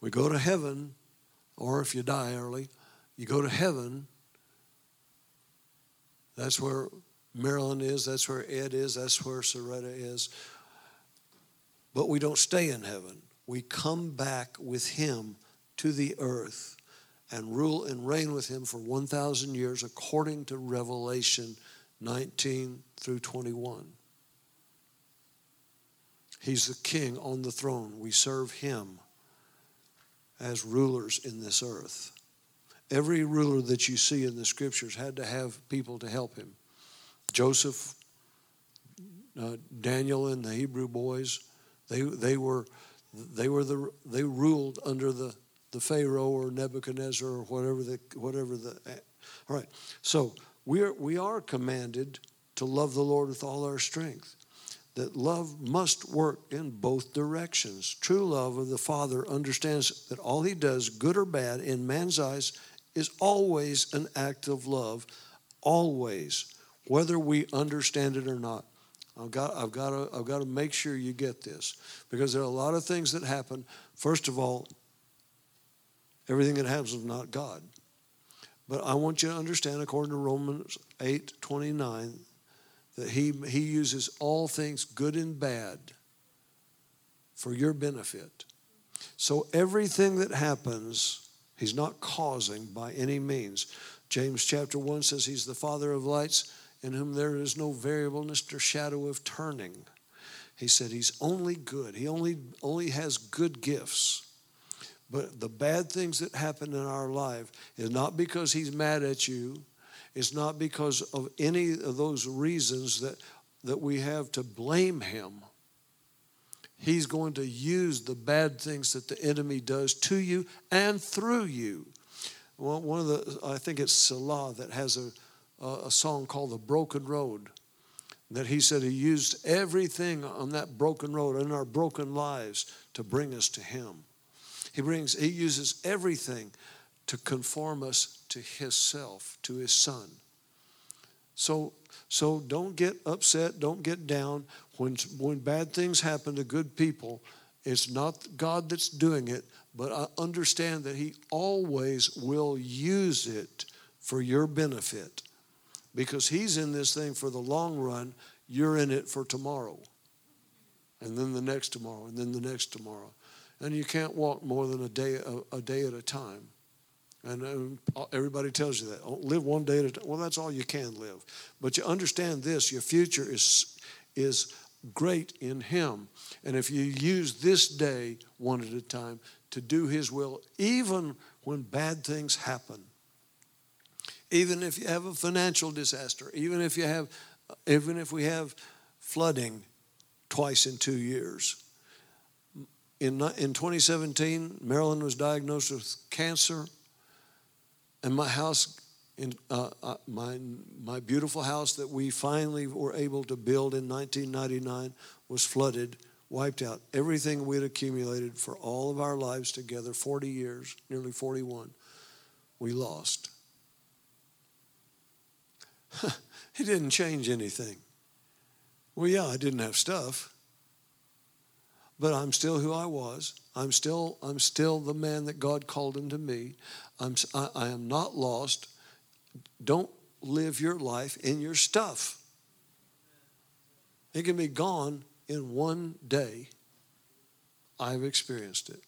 We go to heaven, or if you die early, you go to heaven that's where Marilyn is. That's where Ed is. That's where Soretta is. But we don't stay in heaven. We come back with Him to the earth. And rule and reign with him for 1,000 years, according to Revelation 19 through 21. He's the king on the throne. We serve him as rulers in this earth. Every ruler that you see in the scriptures had to have people to help him. Joseph, uh, Daniel, and the Hebrew boys, they, they were they were the they ruled under the the Pharaoh or Nebuchadnezzar or whatever the whatever the all right. So we are we are commanded to love the Lord with all our strength. That love must work in both directions. True love of the Father understands that all he does, good or bad, in man's eyes, is always an act of love, always, whether we understand it or not. I've got, I've, got to, I've got to make sure you get this because there are a lot of things that happen. First of all, everything that happens is not God. But I want you to understand, according to Romans 8 29, that he, he uses all things, good and bad, for your benefit. So everything that happens, he's not causing by any means. James chapter 1 says he's the father of lights in whom there is no variableness or shadow of turning. He said he's only good. He only, only has good gifts. But the bad things that happen in our life is not because he's mad at you it's not because of any of those reasons that, that we have to blame him. He's going to use the bad things that the enemy does to you and through you. One of the, I think it's Selah that has a, a song called The Broken Road. That he said he used everything on that broken road in our broken lives to bring us to him. He brings, he uses everything to conform us to his self, to his son. So, so don't get upset, don't get down. When, when bad things happen to good people, it's not God that's doing it, but I understand that he always will use it for your benefit because he's in this thing for the long run, you're in it for tomorrow. And then the next tomorrow, and then the next tomorrow. And you can't walk more than a day, a, a day at a time. And uh, everybody tells you that. Oh, live one day at a time. Well, that's all you can live. But you understand this your future is, is great in Him. And if you use this day one at a time to do His will, even when bad things happen, even if you have a financial disaster, even if you have, even if we have flooding twice in two years. In, in 2017, Marilyn was diagnosed with cancer and my house, in, uh, uh, my, my beautiful house that we finally were able to build in 1999 was flooded, wiped out. Everything we had accumulated for all of our lives together, 40 years, nearly 41, we lost. it didn't change anything. Well, yeah, I didn't have stuff, but I'm still who I was. I'm still, I'm still the man that God called him to me. I'm, I, I am not lost. Don't live your life in your stuff. It can be gone in one day. I've experienced it.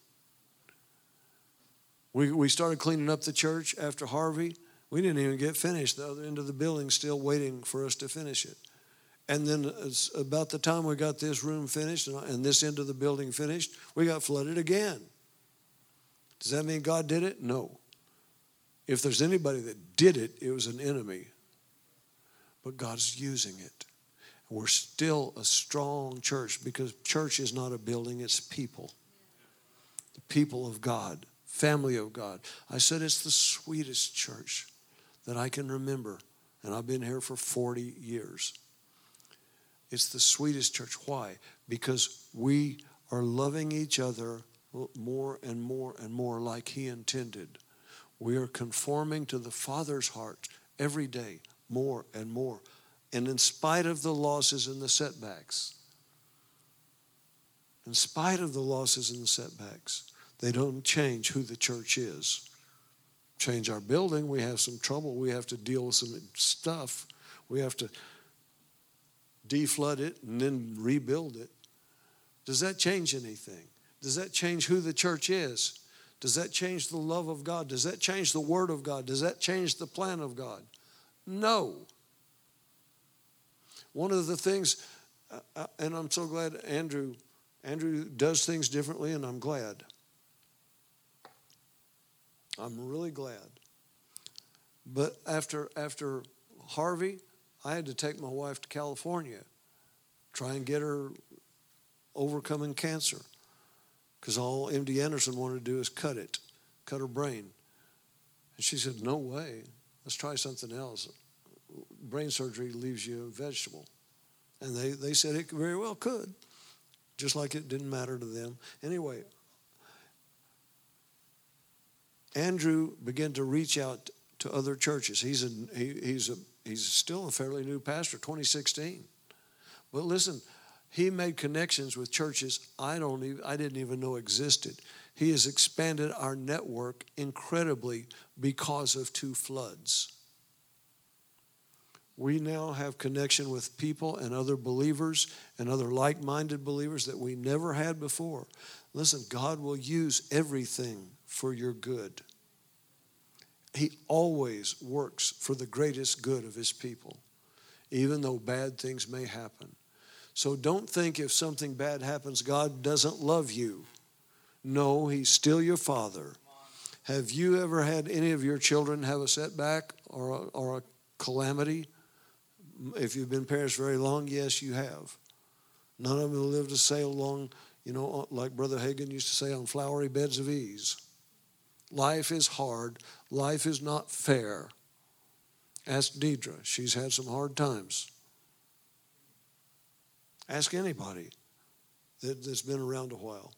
We, we started cleaning up the church after Harvey. We didn't even get finished. The other end of the building still waiting for us to finish it. And then it's about the time we got this room finished and this end of the building finished, we got flooded again. Does that mean God did it? No. If there's anybody that did it, it was an enemy. But God's using it. We're still a strong church because church is not a building, it's people. The people of God, family of God. I said it's the sweetest church that I can remember. And I've been here for 40 years. It's the sweetest church. Why? Because we are loving each other more and more and more like He intended. We are conforming to the Father's heart every day, more and more. And in spite of the losses and the setbacks, in spite of the losses and the setbacks, they don't change who the church is. Change our building, we have some trouble, we have to deal with some stuff, we have to deflood it, and then rebuild it. Does that change anything? Does that change who the church is? Does that change the love of God? Does that change the word of God? Does that change the plan of God? No. One of the things, uh, uh, and I'm so glad Andrew, Andrew does things differently, and I'm glad. I'm really glad. But after after Harvey, I had to take my wife to California, try and get her overcoming cancer, because all MD Anderson wanted to do is cut it, cut her brain. And she said, "No way. Let's try something else. Brain surgery leaves you a vegetable." And they, they said it very well could, just like it didn't matter to them. Anyway, Andrew began to reach out to other churches. He's a, he, he's a he's still a fairly new pastor, 2016. But listen, he made connections with churches I don't even I didn't even know existed. He has expanded our network incredibly because of two floods. We now have connection with people and other believers and other like minded believers that we never had before. Listen, God will use everything for your good. He always works for the greatest good of His people, even though bad things may happen. So don't think if something bad happens, God doesn't love you. No, He's still your Father. Have you ever had any of your children have a setback or a, or a calamity? If you've been parents very long, yes, you have. None of them lived to sail long, you know, like Brother Hagin used to say, on flowery beds of ease. Life is hard. Life is not fair. Ask Deidre. She's had some hard times. Ask anybody that, that's been around a while.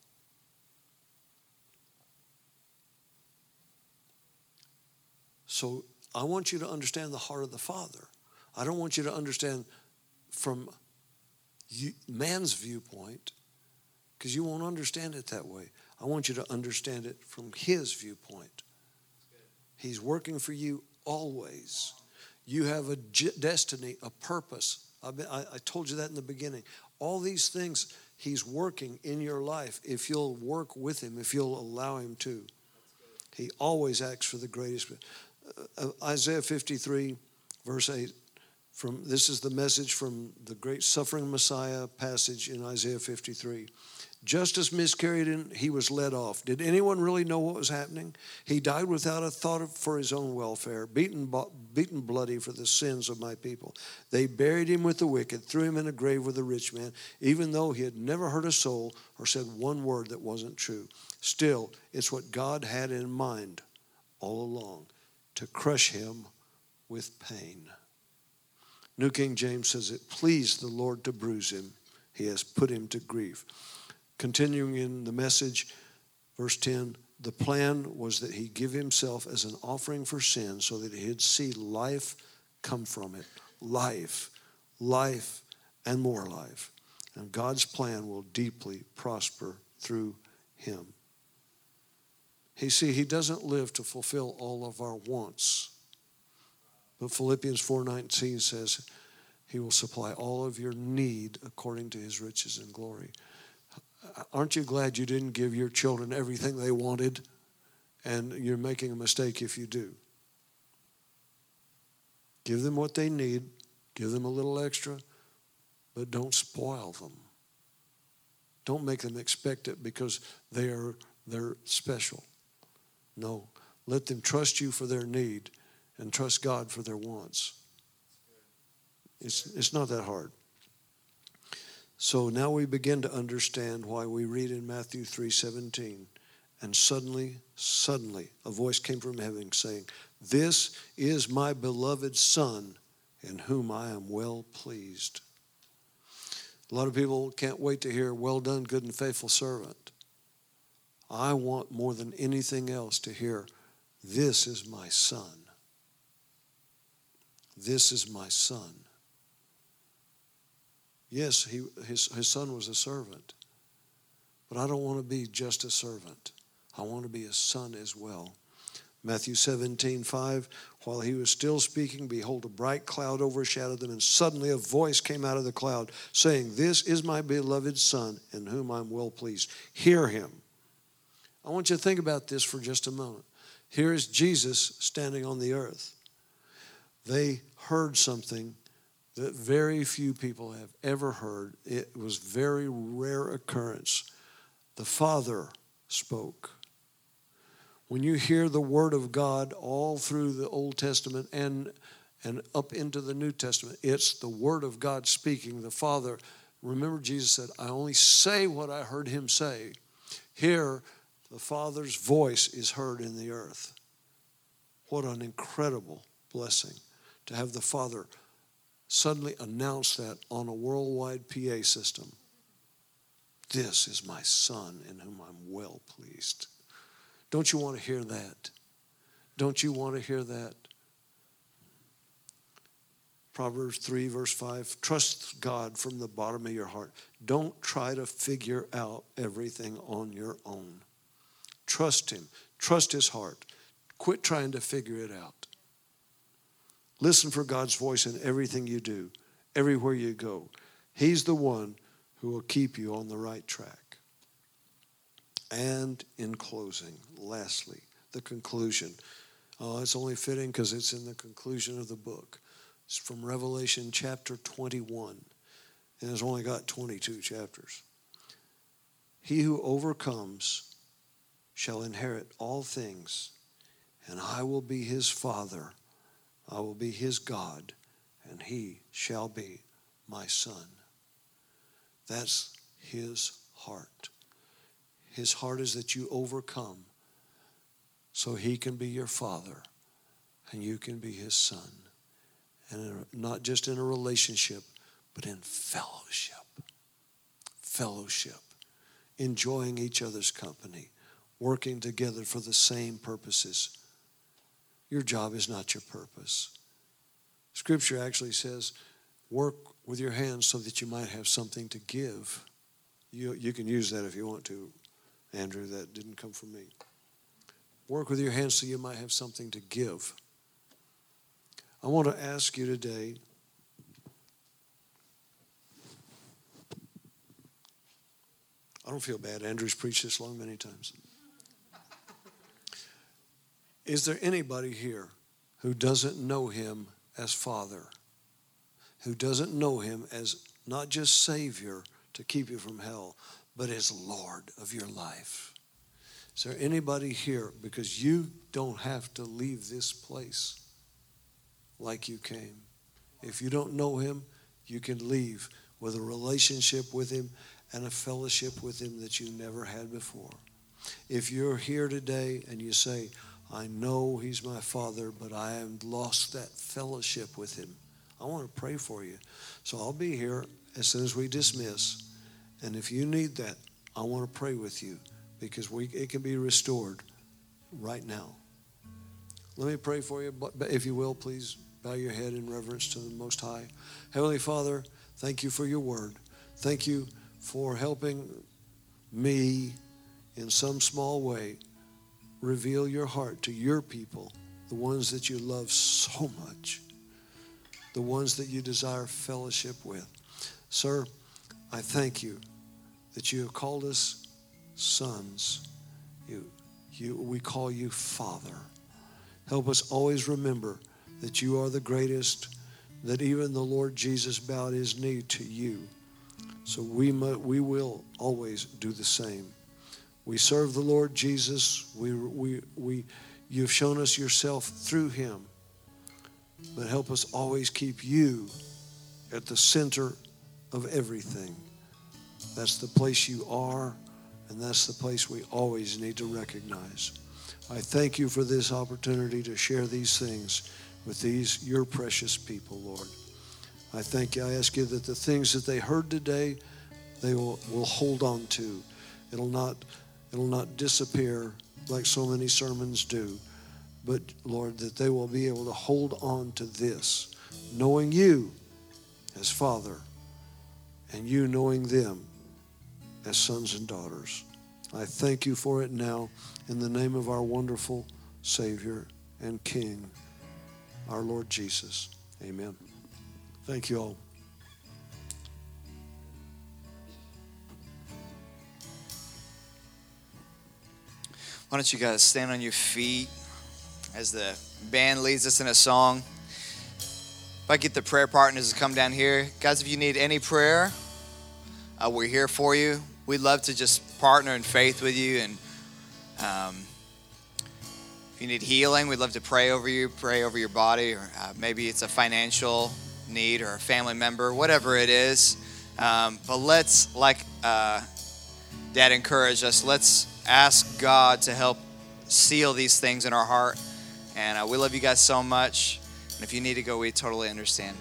So I want you to understand the heart of the Father. I don't want you to understand from man's viewpoint because you won't understand it that way. I want you to understand it from his viewpoint. He's working for you always. You have a destiny, a purpose. I, told you that in the beginning. All these things he's working in your life if you'll work with him, if you'll allow him to. He always acts for the greatest. Uh, Isaiah 53, verse 8 from this is the message from the great suffering Messiah passage in Isaiah 53. Just as miscarried and he was led off. Did anyone really know what was happening? He died without a thought for his own welfare, beaten, beaten bloody for the sins of my people. They buried him with the wicked, threw him in a grave with a rich man, even though he had never hurt a soul or said one word that wasn't true. Still, it's what God had in mind all along to crush him with pain. New King James says, It pleased the Lord to bruise him, he has put him to grief. Continuing in the message, verse 10 the plan was that he give himself as an offering for sin so that he'd see life come from it. Life, life, and more life. And God's plan will deeply prosper through him. He see, he doesn't live to fulfill all of our wants. But Philippians 4:19 says, He will supply all of your need according to his riches and glory. Aren't you glad you didn't give your children everything they wanted? And you're making a mistake if you do. Give them what they need, give them a little extra, but don't spoil them. Don't make them expect it because they are they're special. No, let them trust you for their need and trust God for their wants. It's, it's not that hard. So now we begin to understand why we read in Matthew 3:17 and suddenly suddenly a voice came from heaven saying this is my beloved son in whom I am well pleased. A lot of people can't wait to hear well done good and faithful servant. I want more than anything else to hear this is my son. This is my son. Yes, he, his, his son was a servant, but I don't want to be just a servant. I want to be a son as well. Matthew 17, 5, while he was still speaking, behold, a bright cloud overshadowed them, and suddenly a voice came out of the cloud, saying, This is my beloved Son, in whom I'm well pleased. Hear him. I want you to think about this for just a moment. Here is Jesus standing on the earth. They heard something that very few people have ever heard. It was very rare occurrence. The Father spoke. When you hear the word of God all through the Old Testament and and up into the New Testament, it's the word of God speaking. The Father, remember Jesus said, "I only say what I heard him say." Here, the Father's voice is heard in the earth. What an incredible blessing to have the Father suddenly announce that on a worldwide PA system. This is my Son in whom I'm well pleased. Don't you want to hear that? Don't you want to hear that? Proverbs 3, verse 5 Trust God from the bottom of your heart. Don't try to figure out everything on your own. Trust Him, trust His heart. Quit trying to figure it out. Listen for God's voice in everything you do, everywhere you go. He's the one who will keep you on the right track. And in closing, lastly, the conclusion. Oh, it's only fitting because it's in the conclusion of the book. It's from Revelation chapter 21, and it's only got 22 chapters. He who overcomes shall inherit all things, and I will be his father I will be his God, and he shall be my son. That's his heart. His heart is that you overcome so he can be your father and you can be his son. And not just in a relationship, but in fellowship. Fellowship. Enjoying each other's company, working together for the same purposes your job is not your purpose. Scripture actually says, work with your hands so that you might have something to give. You, you can use that if you want to, Andrew. That didn't come from me. Work with your hands so you might have something to give. I want to ask you today I don't feel bad. Andrew's preached this long many times. Is there anybody here who doesn't know him as Father? Who doesn't know him as not just Savior to keep you from hell, but as Lord of your life? Is there anybody here? Because you don't have to leave this place like you came. If you don't know him, you can leave with a relationship with him and a fellowship with him that you never had before. If you're here today and you say, I know He's my Father, but I have lost that fellowship with Him. I want to pray for you. So I'll be here as soon as we dismiss. And if you need that, I want to pray with you because we, it can be restored right now. Let me pray for you. But if you will, please bow your head in reverence to the Most High. Heavenly Father, thank you for your word. Thank you for helping me in some small way reveal your heart to your people, the ones that you love so much, the ones that you desire fellowship with. Sir, I thank you that you have called us sons. You, you, we call you Father. Help us always remember that you are the greatest, that even the Lord Jesus bowed his knee to you. So we, we will always do the same. We serve the Lord Jesus. We, we, we, you've shown us yourself through him. But help us always keep you at the center of everything. That's the place you are, and that's the place we always need to recognize. I thank you for this opportunity to share these things with these, your precious people, Lord. I thank you. I ask you that the things that they heard today, they will, will hold on to. It'll not It'll not disappear like so many sermons do, but Lord, that they will be able to hold on to this, knowing you as Father and you knowing them as sons and daughters. I thank you for it now in the name of our wonderful Savior and King, our Lord Jesus. Amen. Thank you all. Why don't you guys stand on your feet as the band leads us in a song? If I get the prayer partners to come down here, guys, if you need any prayer, uh, we're here for you. We'd love to just partner in faith with you. And um, if you need healing, we'd love to pray over you, pray over your body, or uh, maybe it's a financial need or a family member, whatever it is. Um, but let's, like uh, Dad encouraged us, let's ask God to help seal these things in our heart. And uh, we love you guys so much. And if you need to go, we totally understand.